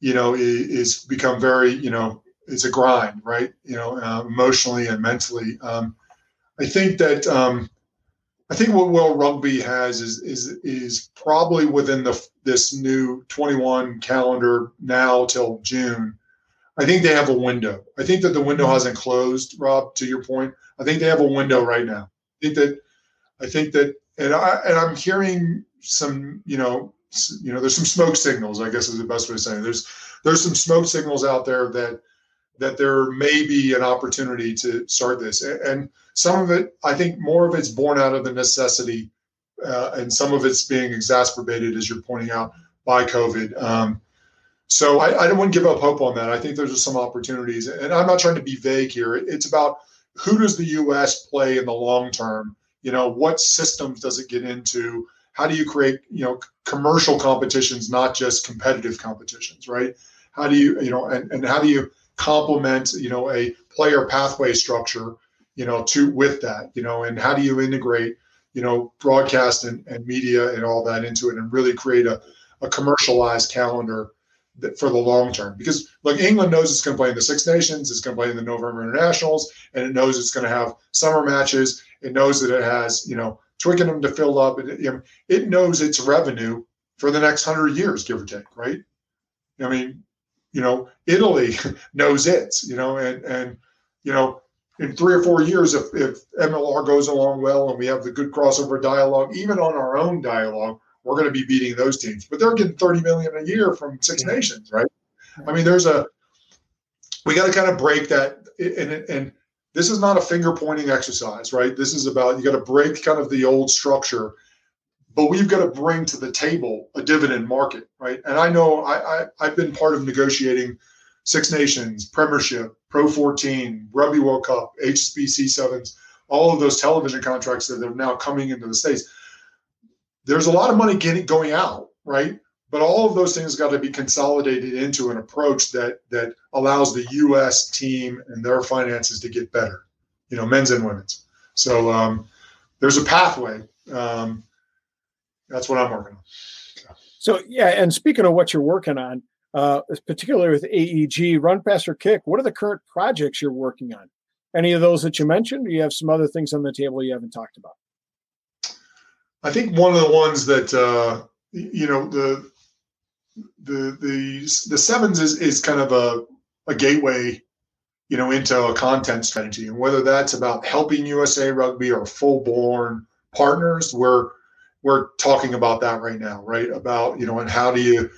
[SPEAKER 3] you know, is, is, become very you know it's a grind, right? You know, uh, emotionally and mentally. Um, I think that um, I think what World Rugby has is is is probably within the this new 21 calendar now till June. I think they have a window. I think that the window mm-hmm. hasn't closed, Rob. To your point, I think they have a window right now. I think that I think that, and I and I'm hearing some, you know, you know, there's some smoke signals. I guess is the best way to say it. There's there's some smoke signals out there that that there may be an opportunity to start this. And some of it, I think more of it's born out of the necessity, uh, and some of it's being exacerbated, as you're pointing out, by COVID. Um, so I, I to give up hope on that. I think there's some opportunities. And I'm not trying to be vague here. It's about who does the U.S. play in the long term? You know, what systems does it get into? How do you create, you know, commercial competitions, not just competitive competitions, right? How do you, you know, and, and how do you complement you know a player pathway structure you know to with that you know and how do you integrate you know broadcast and, and media and all that into it and really create a, a commercialized calendar that, for the long term. Because look england knows it's going to play in the six nations it's going to play in the november internationals and it knows it's going to have summer matches. It knows that it has you know twickenham to fill up. It, you know, it knows its revenue for the next hundred years give or take right? I mean you know, Italy <laughs> knows it, you know, and, and, you know, in three or four years, if, if MLR goes along well and we have the good crossover dialogue, even on our own dialogue, we're going to be beating those teams. But they're getting 30 million a year from Six Nations, right? I mean, there's a, we got to kind of break that. And, and this is not a finger pointing exercise, right? This is about, you got to break kind of the old structure but we've got to bring to the table a dividend market, right? And I know I, I have been part of negotiating Six Nations, Premiership, Pro 14, Rugby World Cup, HSBC sevens, all of those television contracts that are now coming into the states. There's a lot of money getting going out, right? But all of those things got to be consolidated into an approach that that allows the U.S. team and their finances to get better, you know, men's and women's. So um, there's a pathway. Um, that's what I'm working on.
[SPEAKER 1] So yeah, and speaking of what you're working on, uh, particularly with AEG, Run, Pass or Kick, what are the current projects you're working on? Any of those that you mentioned? Or you have some other things on the table you haven't talked about?
[SPEAKER 3] I think one of the ones that uh, you know the the the the sevens is is kind of a a gateway you know into a content strategy and whether that's about helping USA Rugby or full born partners we're we're talking about that right now, right? About you know, and how do you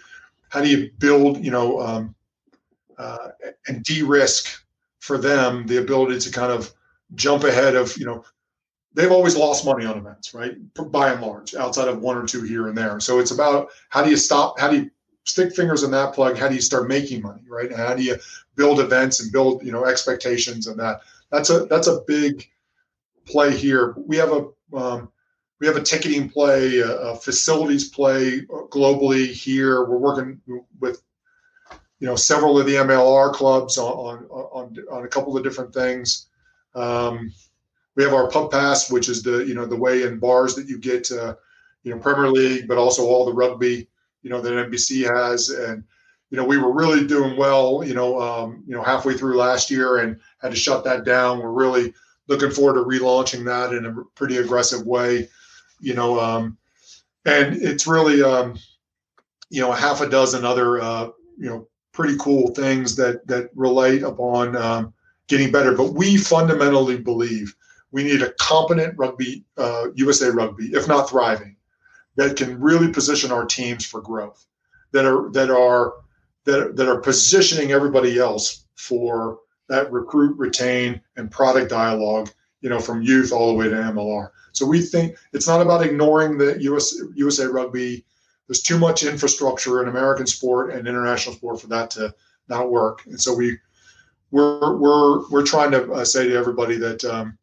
[SPEAKER 3] how do you build you know um, uh, and de-risk for them the ability to kind of jump ahead of you know they've always lost money on events, right? By and large, outside of one or two here and there. So it's about how do you stop? How do you stick fingers in that plug? How do you start making money, right? And how do you build events and build you know expectations and that? That's a that's a big play here. We have a um, we have a ticketing play, a, a facilities play globally here. We're working with you know several of the MLR clubs on on on, a couple of different things. Um, we have our pub pass, which is the you know the way in bars that you get uh, you know Premier League, but also all the rugby you know that NBC has, and you know we were really doing well you know um, you know halfway through last year and had to shut that down. We're really looking forward to relaunching that in a pretty aggressive way you know, um, and it's really, um, you know, a half a dozen other, uh, you know, pretty cool things that that relate upon um, getting better. But we fundamentally believe we need a competent rugby, uh, USA Rugby, if not thriving, that can really position our teams for growth, that are that are that that are positioning everybody else for that recruit, retain, and product dialogue. You know, from youth all the way to MLR. So we think it's not about ignoring the US, USA Rugby. There's too much infrastructure in American sport and international sport for that to not work. And so we we're we're we're trying to uh, say to everybody that um,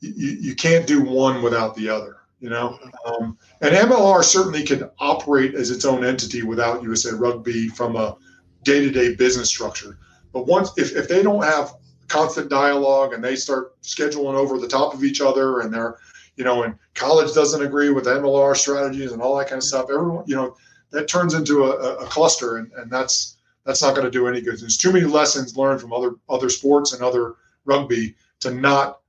[SPEAKER 3] you, you can't do one without the other. You know, um, and MLR certainly can operate as its own entity without USA Rugby from a day-to-day business structure. But once if, if they don't have constant dialogue and they start scheduling over the top of each other and they're you know, and college doesn't agree with MLR strategies and all that kind of stuff. Everyone, you know, that turns into a, a cluster, and, and that's that's not going to do any good. There's too many lessons learned from other other sports and other rugby to not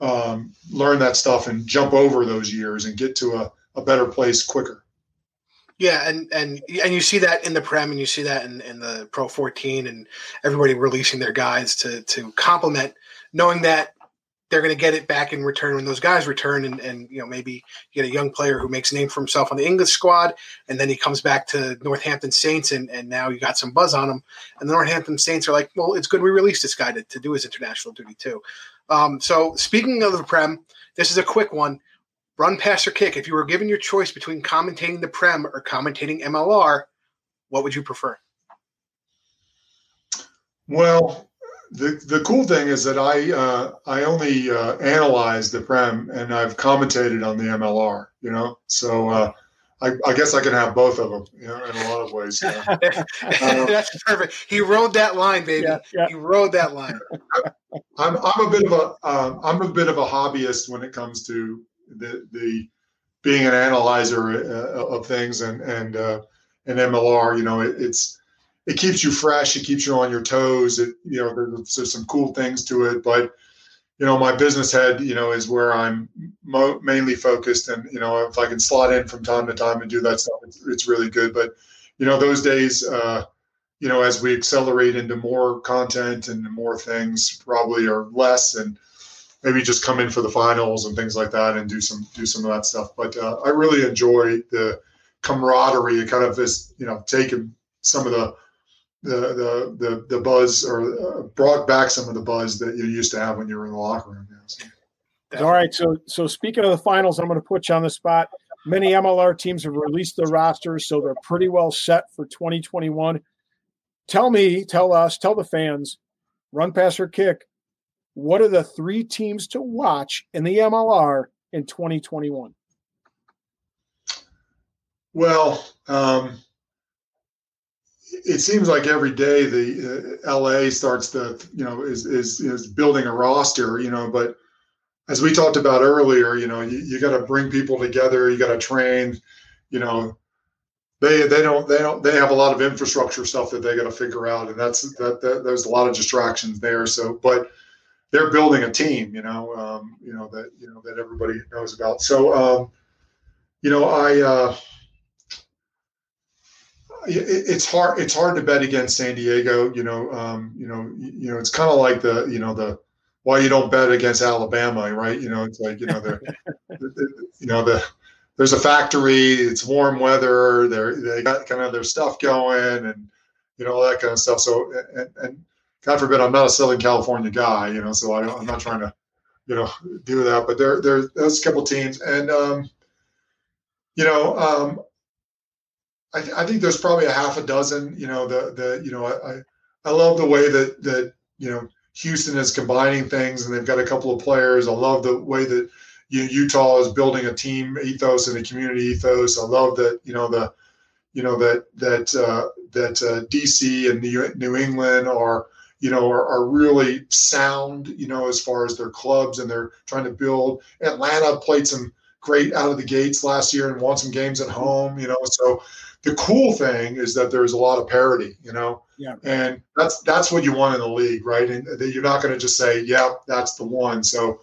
[SPEAKER 3] um, learn that stuff and jump over those years and get to a, a better place quicker.
[SPEAKER 2] Yeah, and and and you see that in the Prem, and you see that in, in the Pro 14, and everybody releasing their guys to to complement, knowing that they're going to get it back in return when those guys return, and and you know maybe you get a young player who makes a name for himself on the English squad, and then he comes back to Northampton Saints, and and now you got some buzz on him, and the Northampton Saints are like, well, it's good we released this guy to, to do his international duty too. Um, so speaking of the Prem, this is a quick one run, pass, or kick. If you were given your choice between commentating the Prem or commentating MLR, what would you prefer?
[SPEAKER 3] Well, the the cool thing is that I uh, I only uh, analyze the Prem and I've commentated on the MLR. You know, so uh, I, I, guess I can have both of them. You know, in a lot of ways.
[SPEAKER 2] Uh, <laughs> <laughs> That's perfect. He rode that line, baby. Yeah, yeah. He rode that line.
[SPEAKER 3] I'm I'm a bit of a am um, a bit of a hobbyist when it comes to the the being an analyzer uh, of things and and uh, and MLR, you know, it, it's it keeps you fresh, it keeps you on your toes. It you know, there's, there's some cool things to it, but you know, my business head, you know, is where I'm mo- mainly focused, and you know, if I can slot in from time to time and do that stuff, it's, it's really good. But you know, those days. Uh, you know, as we accelerate into more content and more things, probably are less. And maybe just come in for the finals and things like that and do some do some of that stuff. But uh, I really enjoy the camaraderie, kind of this, you know, taking some of the the the the, the buzz or uh, brought back some of the buzz that you used to have when you were in the locker room. Yeah, so.
[SPEAKER 1] All right, so so speaking of the finals, I'm going to put you on the spot. Many MLR teams have released their rosters, so they're pretty well set for 2021. Tell me, tell us, tell the fans, run, pass, or kick what are the three teams to watch in the MLR in 2021?
[SPEAKER 3] Well, um, it seems like every day the uh, LA starts to, you know, is, is, is building a roster, you know, but as we talked about earlier, you know, you, you got to bring people together, you got to train, you know, they they don't they don't they have a lot of infrastructure stuff that they got to figure out, and that's that, that there's a lot of distractions there. So, but they're building a team, you know, um, you know that you know that everybody knows about. So, um, you know, I uh, it, it's hard it's hard to bet against San Diego. You know, um, you know, you know, it's kind of like the you know the why you don't bet against Alabama, right? You know, it's like you know the, the you know the there's a factory, it's warm weather, they're they got kind of their stuff going, and you know all that kind of stuff. So and, and God forbid, I'm not a Southern California guy, you know, so I am not trying to, you know, do that. But there, there, there's a couple teams, and um, you know, um, I, I think there's probably a half a dozen. You know, the the you know, I I love the way that that you know Houston is combining things, and they've got a couple of players. I love the way that you know, Utah is building a team ethos and a community ethos. I love that you know the you know that that uh, that uh, DC and New, New England are you know, are, are, really sound, you know, as far as their clubs and they're trying to build. Atlanta played some great out of the gates last year and won some games at home, you know. So the cool thing is that there's a lot of parity, you know.
[SPEAKER 1] Yeah.
[SPEAKER 3] And that's that's what you want in the league, right? And that you're not going to just say, "Yeah, that's the one." So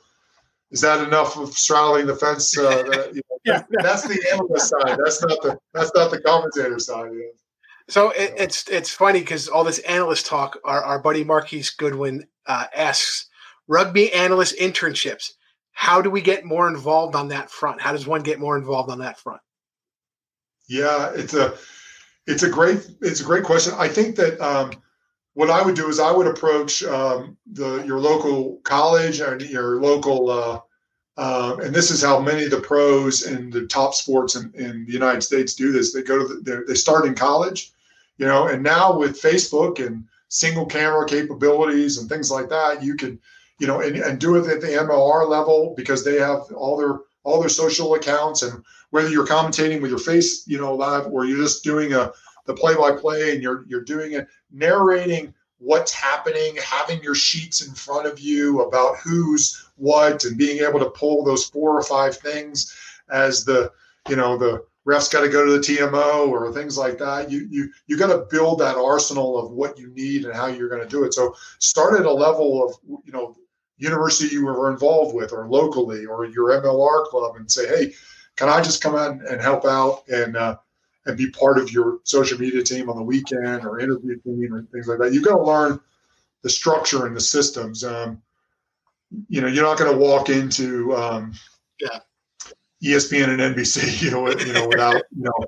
[SPEAKER 3] is that enough of straddling the fence? Uh, that, you know, <laughs> yeah, that's the analyst side. That's not the that's not the commentator side. Yeah.
[SPEAKER 2] So it, it's it's funny because all this analyst talk, our, our buddy Marquise Goodwin uh, asks, rugby analyst internships. How do we get more involved on that front? How does one get more involved on that front?
[SPEAKER 3] Yeah, it's a it's a great it's a great question. I think that um, what I would do is I would approach um, the your local college and your local uh, uh, and this is how many of the pros and the top sports in, in the United States do this. They go to the, they start in college you know and now with facebook and single camera capabilities and things like that you can you know and, and do it at the mlr level because they have all their all their social accounts. And whether you're commentating with your face you know live or you're just doing a the play by play and you're you're doing it narrating what's happening having your sheets in front of you about who's what and being able to pull those four or five things as the you know the refs got to go to the TMO or things like that. You you you got to build that arsenal of what you need and how you're going to do it. So start at a level of you know university you were involved with or locally or your MLR club and say, hey, can I just come out and help out and uh, and be part of your social media team on the weekend or interview team or things like that? You've got to learn the structure and the systems. Um, you know, you're not going to walk into um,
[SPEAKER 2] yeah.
[SPEAKER 3] ESPN and NBC, <laughs> you know, you know, without you know,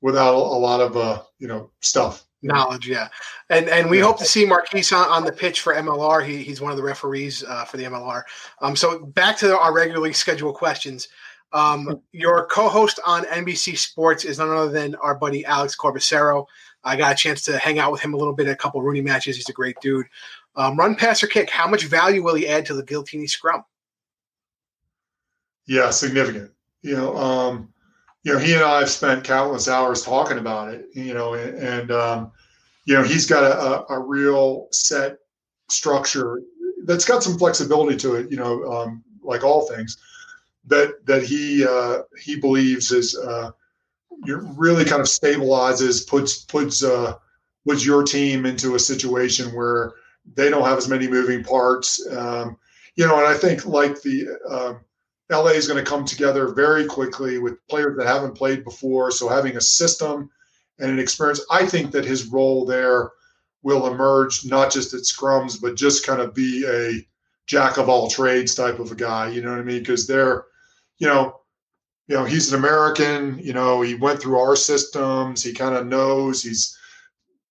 [SPEAKER 3] without a lot of uh, you know stuff
[SPEAKER 2] knowledge. Yeah, and and we yeah. hope to see Marquise on, on the pitch for MLR. He, he's one of the referees uh, for the MLR. Um, so back to our regularly scheduled questions. Um, your co-host on NBC Sports is none other than our buddy Alex Corbisiero. I got a chance to hang out with him a little bit at a couple RUNY matches. He's a great dude. Um, run, pass, or kick. How much value will he add to the Giltini scrum?
[SPEAKER 3] Yeah, significant. You know, um, you know, he and I have spent countless hours talking about it. You know, and, and um, you know, he's got a, a, a, real set structure that's got some flexibility to it. You know, um, like all things that that he uh, he believes is uh, really kind of stabilizes, puts puts uh, puts your team into a situation where they don't have as many moving parts. Um, you know, and I think like the uh, LA is going to come together very quickly with players that haven't played before. So having a system and an experience, I think that his role there will emerge not just at scrums, but just kind of be a jack of all trades type of a guy. You know what I mean? Because they're, you know, you know, he's an American. You know, he went through our systems. He kind of knows. He's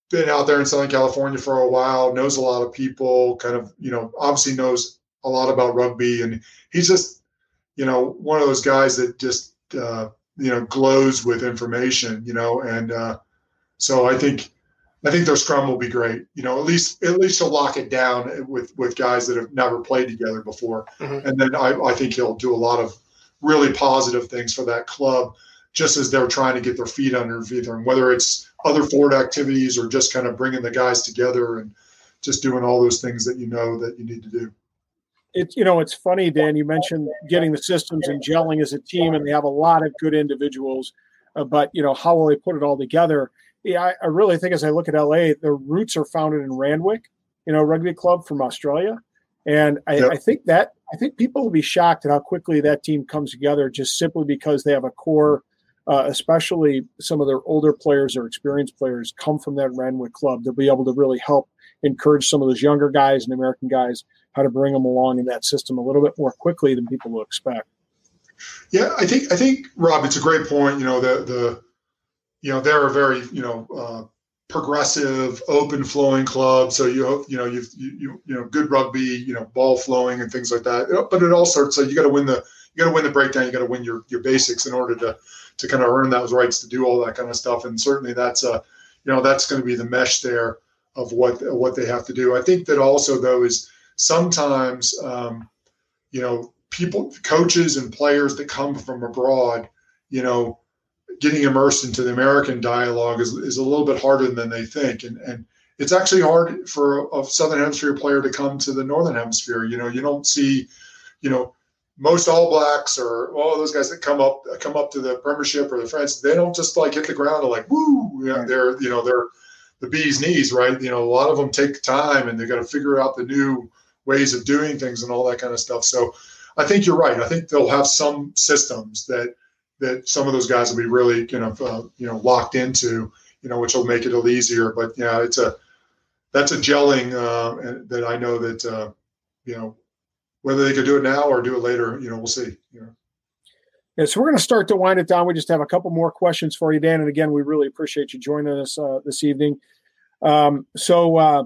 [SPEAKER 3] been out there in Southern California for a while. Knows a lot of people. Kind of, you know, obviously knows a lot about rugby, and he's just you know, one of those guys that just, uh, you know, glows with information, you know, and uh, so I think, I think their scrum will be great. You know, at least at least to lock it down with with guys that have never played together before, mm-hmm. and then I, I think he'll do a lot of really positive things for that club, just as they're trying to get their feet underneath them. Whether it's other forward activities or just kind of bringing the guys together and just doing all those things that you know that you need to do
[SPEAKER 1] it's you know it's funny dan you mentioned getting the systems and gelling as a team and they have a lot of good individuals uh, but you know how will they put it all together? Yeah I, I, really think as i look at la the roots are founded in randwick you know rugby club from australia. And I, yep. I think that i think people will be shocked at how quickly that team comes together just simply because they have a core uh, especially some of their older players or experienced players come from that randwick club. They'll be able to really help encourage some of those younger guys and american guys how to bring them along in that system a little bit more quickly than people will expect.
[SPEAKER 3] Yeah, I think I think Rob, it's a great point. You know, the the you know they're a very you know uh, progressive, open flowing club. So you you know you've you, you know good rugby, you know ball flowing and things like that. But it all starts so you got to win the you got to win the breakdown. You got to win your your basics in order to to kind of earn those rights to do all that kind of stuff. And certainly that's a you know that's going to be the mesh there of what what they have to do. I think that also though is sometimes, um, you know, people, coaches and players that come from abroad, you know, getting immersed into the American dialogue is, is a little bit harder than they think. And, and it's actually hard for a, a Southern Hemisphere player to come to the Northern Hemisphere. You know, you don't see, you know, most All Blacks or all those guys that come up come up to the Premiership or the France, they don't just like hit the ground and like woo. You know, they're you know they're the bee's knees, right? You know, a lot of them take time and they got to figure out the new ways of doing things and all that kind of stuff. So I think you're right. I think they'll have some systems that that some of those guys will be really you know uh, you know locked into you know which will make it a little easier. But yeah, it's a that's a gelling uh, that I know that uh, you know whether they could do it now or do it later. You know, we'll see. You know.
[SPEAKER 1] Yeah, so we're going to start to wind it down. We just have a couple more questions for you, Dan. And again, we really appreciate you joining us uh, this evening. Um, so uh,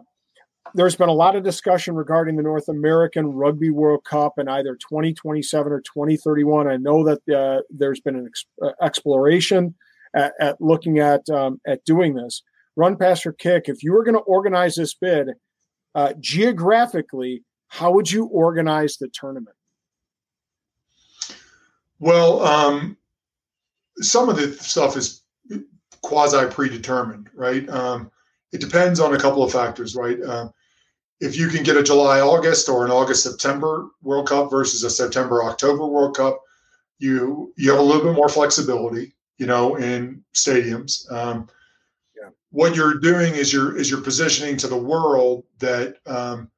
[SPEAKER 1] there's been a lot of discussion regarding the North American Rugby World Cup in either 2027 or 2031. I know that uh, there's been an ex- uh, exploration at, at, looking at um, at doing this. Run, pass, or kick. If you were going to organize this bid uh, geographically, how would you organize the tournament?
[SPEAKER 3] Well, um, some of the stuff is quasi predetermined, right? Um, it depends on a couple of factors, right? Uh, if you can get a July August or an August September World Cup versus a September October World Cup, you you have a little bit more flexibility. you know, in stadiums. Um, yeah. What you're doing is you're is you're positioning to the world that um,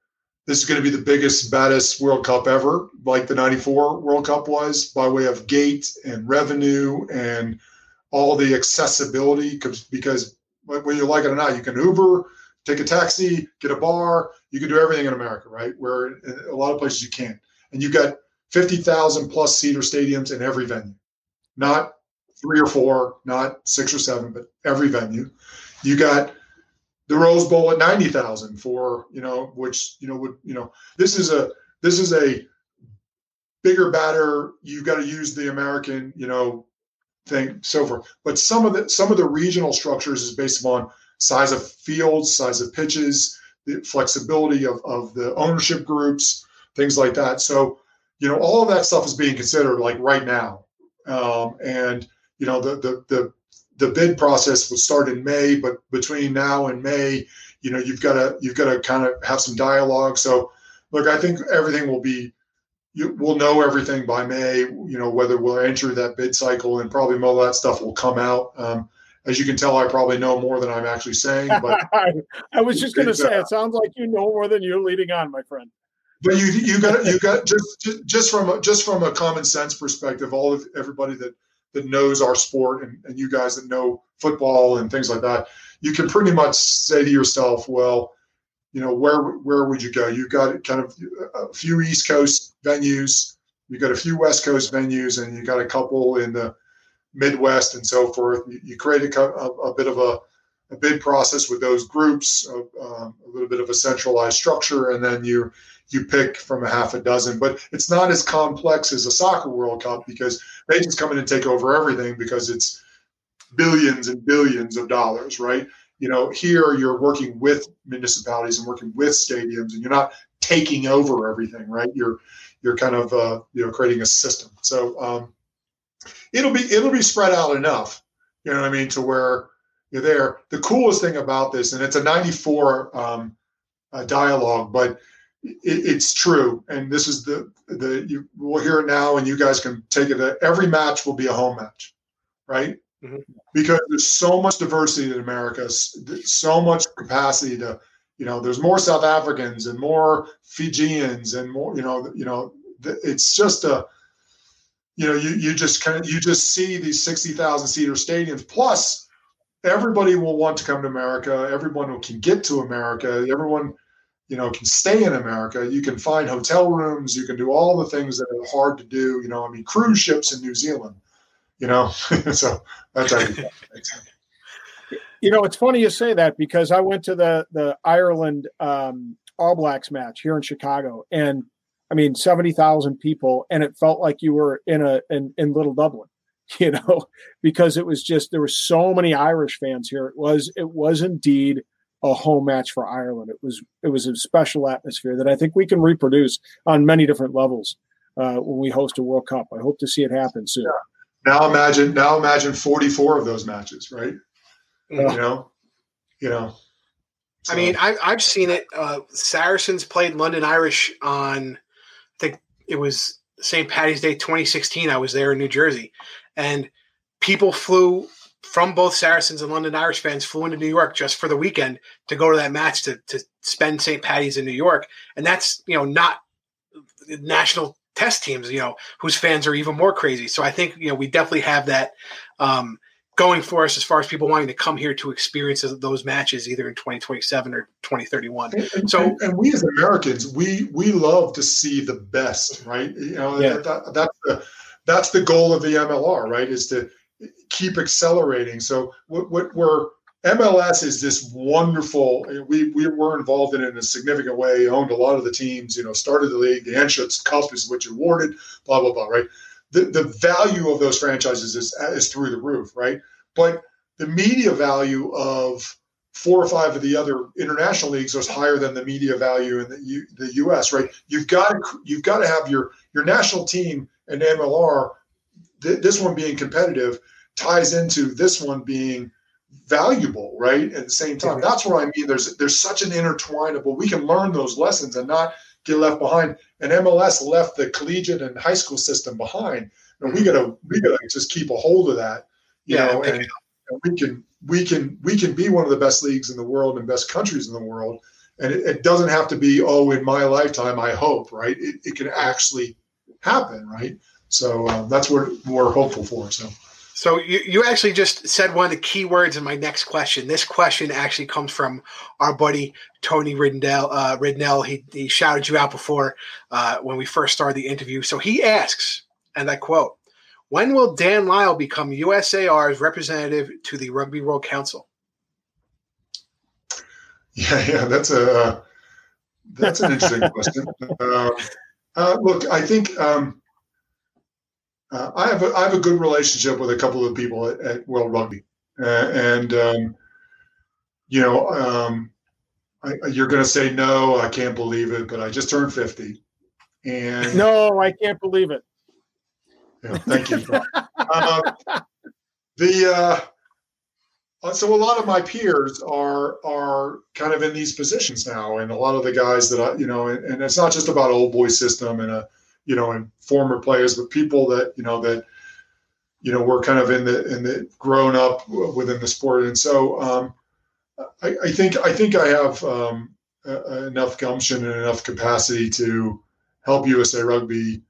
[SPEAKER 3] this is going to be the biggest, baddest World Cup ever, like the '94 World Cup was, by way of gate and revenue and all the accessibility. Because whether you like it or not, you can Uber, take a taxi, get a bar. You can do everything in America, right? Where in a lot of places you can't. And you've got 50,000 plus seater stadiums in every venue, not three or four, not six or seven, but every venue. You got the Rose Bowl at 90,000 for, you know, which, you know, would, you know, this is a, this is a bigger, batter. You've got to use the American, you know, thing, so forth. But some of the, some of the regional structures is based upon size of fields, size of pitches, the flexibility of, of the ownership groups, things like that. So, you know, all of that stuff is being considered like right now. Um, and, you know, the, the, the, the bid process would start in May, but between now and May, you know, you've got to, you've got to kind of have some dialogue. So look, I think everything will be, you, we'll know everything by May, you know, whether we'll enter that bid cycle and probably all that stuff will come out. Um, as you can tell, I probably know more than I'm actually saying. But <laughs>
[SPEAKER 1] I was just going to say, uh, it sounds like you know more than you're leading on, my friend.
[SPEAKER 3] But you you got you got just just from a, just from a common sense perspective, all of everybody that that knows our sport and, and you guys that know football and things like that, you can pretty much say to yourself, well, you know, where where would you go? You've got kind of a few East Coast venues, you've got a few West Coast venues, and you got a couple in the Midwest and so forth. You, you create a, a, a, bit of a, a bid process with those groups, um, a little bit of a centralized structure, and then you you pick from a half a dozen. But it's not as complex as a soccer World Cup because they just come in and take over everything because it's billions and billions of dollars, right? You know, here you're working with municipalities and working with stadiums, and you're not taking over everything, right? You're you're kind of uh, you know creating a system. So um, it'll be it'll be spread out enough, you know what I mean, to where you're there. The coolest thing about this, and it's a '94 um, uh, dialogue, but it, it's true, and this is the the you will hear it now, and you guys can take it. Every match will be a home match, right? Mm-hmm. Because there's so much diversity in America, so much capacity to, you know, there's more South Africans and more Fijians and more, you know, you know, it's just a, you know, you you just kind of you just see these sixty thousand seater stadiums. Plus, everybody will want to come to America. Everyone who can get to America. Everyone you know, can stay in America. You can find hotel rooms. You can do all the things that are hard to do. You know, I mean, cruise ships in New Zealand. You know, <laughs> so that's how you. <laughs>
[SPEAKER 1] you know, it's funny you say that because I went to the the Ireland um, All Blacks match here in Chicago, and I mean, seventy thousand people, and it felt like you were in a in, in Little Dublin. <laughs> You know, because it was just there were so many Irish fans here. It was it was indeed a home match for Ireland. It was it was a special atmosphere that I think we can reproduce on many different levels uh, when we host a World Cup. I hope to see it happen soon.
[SPEAKER 3] Yeah. Now imagine now imagine 44 of those matches, right? You know, you know.
[SPEAKER 2] So. I mean, I, I've seen it. Uh, Saracens played London Irish on, I think it was St. Patty's Day 2016. I was there in New Jersey, and people flew from both Saracens and London Irish fans flew into New York just for the weekend to go to that match to to spend St. Patty's in New York, and that's you know not national test teams, you know, whose fans are even more crazy. So I think you know we definitely have that um, going for us as far as people wanting to come here to experience those matches either in 2027 or 2031. And, so
[SPEAKER 3] and, and, we as Americans, we we love to see the best, right? You know, yeah. that, that's the that's the goal of the MLR, right? Is to keep accelerating. So what, what we're MLS is this wonderful. We we were involved in it in a significant way. Owned a lot of the teams. You know, started the league. The Anschutz Cup is which awarded. Blah blah blah. Right. The the value of those franchises is is through the roof. Right. But the media value of four or five of the other international leagues is higher than the media value in the U, the U.S. Right. You've got to you've got to have your your national team and MLR. Th- this one being competitive ties into this one being valuable, right? At the same time, that's what I mean. There's there's such an intertwinable. We can learn those lessons and not get left behind. And MLS left the collegiate and high school system behind, and we gotta we gotta just keep a hold of that. You yeah, know, and, and we can we can we can be one of the best leagues in the world and best countries in the world. And it, it doesn't have to be, oh, in my lifetime, I hope, right? It, it can actually happen, right? So uh, that's what we're hopeful for. So.
[SPEAKER 2] So you, you actually just said one of the key words in my next question. This question actually comes from our buddy Tony Ridnell. Uh, Ridnell, he, he shouted you out before uh, when we first started the interview. So he asks, and I quote, "When will Dan Lyle become USAR's representative to the Rugby World Council?"
[SPEAKER 3] Yeah, yeah, that's a that's an interesting question. Uh, <laughs> uh, look, I think. Um, uh, I have a, I have a good relationship with a couple of people at, at World Rugby, uh, and um, you know, um, I, you're going to say no, I can't believe it, but I just turned fifty, and
[SPEAKER 1] no, I can't believe it.
[SPEAKER 3] Yeah, thank you. uh, the uh, so a lot of my peers are are kind of in these positions now, and a lot of the guys that I you know, and, and it's not just about old boy system and a you know, and former players, but people that you know that you know were kind of in the in the grown up within the sport, and so um, I, I, think I think I have um, enough gumption and enough capacity to help USA Rugby.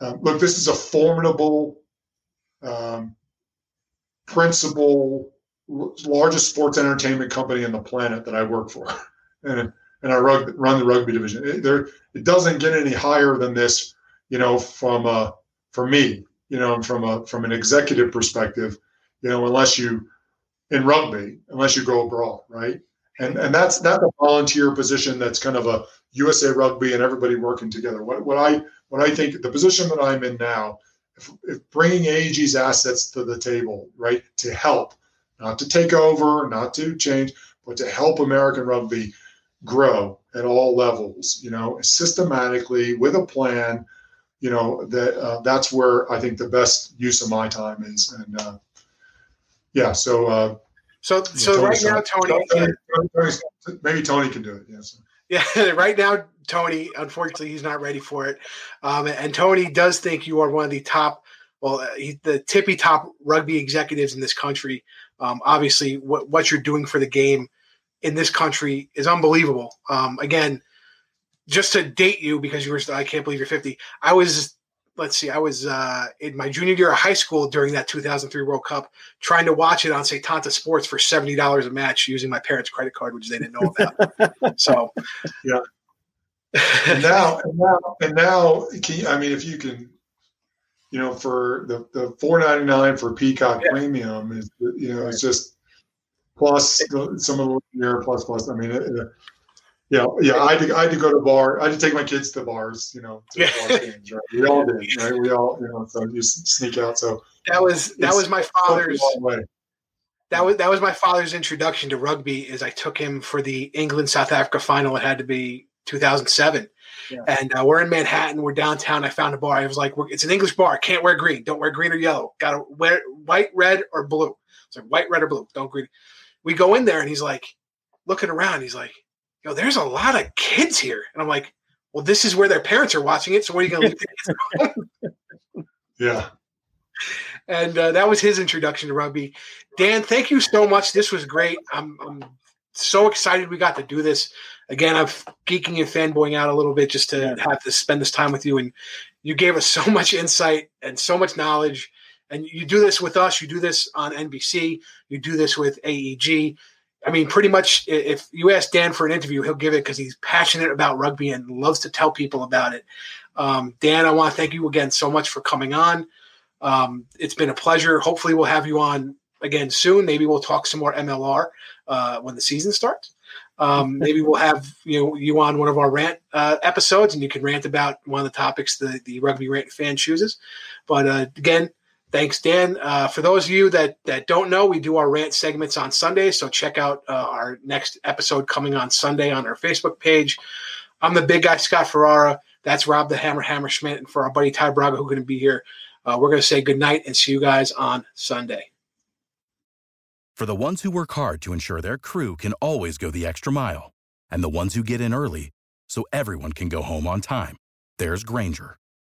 [SPEAKER 3] Um, look, this is a formidable um, principal largest sports entertainment company on the planet that I work for, <laughs> and and I run, run the rugby division. It, there, it doesn't get any higher than this you know, from a, for me, you know, from a from an executive perspective, you know, unless you in rugby, unless you go abroad, right? And and that's that's a volunteer position that's kind of a USA Rugby and everybody working together. What what I what I think the position that I'm in now, if, if bringing AEG's assets to the table, right, to help, not to take over, not to change, but to help American rugby grow at all levels, you know, systematically with a plan you know that uh, that's where I think the best use of my time is, and uh, yeah, so. Uh,
[SPEAKER 2] so, so Tony right now, Tony, Tony,
[SPEAKER 3] Tony, maybe Tony can do it. Yes.
[SPEAKER 2] Yeah, <laughs> right now, Tony. Unfortunately, he's not ready for it. Um, and Tony does think you are one of the top, well, uh, he, the tippy top rugby executives in this country. Um, obviously, what what you're doing for the game in this country is unbelievable. Um, again, just to date you because you were I can't believe you're 50. I was let's see, I was uh, in my junior year of high school during that 2003 World Cup, trying to watch it on Setanta Sports for seventy dollars a match using my parents' credit card, which they didn't know about. <laughs> so,
[SPEAKER 3] yeah. <laughs> And now, and now, and now, you, I mean, if you can, you know, for the the four ninety nine for Peacock yeah. Premium is, you know, it's just plus some of the year plus plus. I mean, it, it, yeah, yeah. I had, to, I had to go to bar. I had to take my kids to bars. You know, to bar games. Right? We all did. Right? We all, you know, so you sneak out. So
[SPEAKER 2] that was that was my father's. That was that was my father's introduction to rugby. Is I took him for the England South Africa final. It had to be 2007. Yeah. And uh, we're in Manhattan. We're downtown. I found a bar. I was like, "It's an English bar. Can't wear green. Don't wear green or yellow. Got to wear white, red, or blue." It's like white, red, or blue. Don't green. We go in there, and he's like, looking around. He's like, yo, there's a lot of kids here. And I'm like, well, this is where their parents are watching it. So what are you going to
[SPEAKER 3] leave <laughs> Yeah.
[SPEAKER 2] And uh, that was his introduction to rugby. Dan, thank you so much. This was great. I'm, I'm so excited we got to do this. Again, I'm geeking and fanboying out a little bit just to have to spend this time with you. And you gave us <laughs> so much insight and so much knowledge. And you do this with us. You do this on NBC. You do this with AEG. I mean, pretty much if you ask Dan for an interview, he'll give it because he's passionate about rugby and loves to tell people about it. Um, Dan, I want to thank you again so much for coming on. Um, it's been a pleasure. Hopefully, we'll have you on again soon. Maybe we'll talk some more MLR uh, when the season starts. Um, <laughs> maybe we'll have you know you on one of our rant uh, episodes, and you can rant about one of the topics the the rugby rant fan chooses. But uh, again, Thanks, Dan. Uh, for those of you that that don't know, we do our rant segments on Sundays, so check out uh, our next episode coming on Sunday on our Facebook page. I'm the big guy, Scott Ferrara. That's Rob the Hammer Hammer Schmidt, and for our buddy Ty Braga, who's going to be here, uh, we're going to say good night and see you guys on Sunday.
[SPEAKER 4] For the ones who work hard to ensure their crew can always go the extra mile, and the ones who get in early so everyone can go home on time, there's Grainger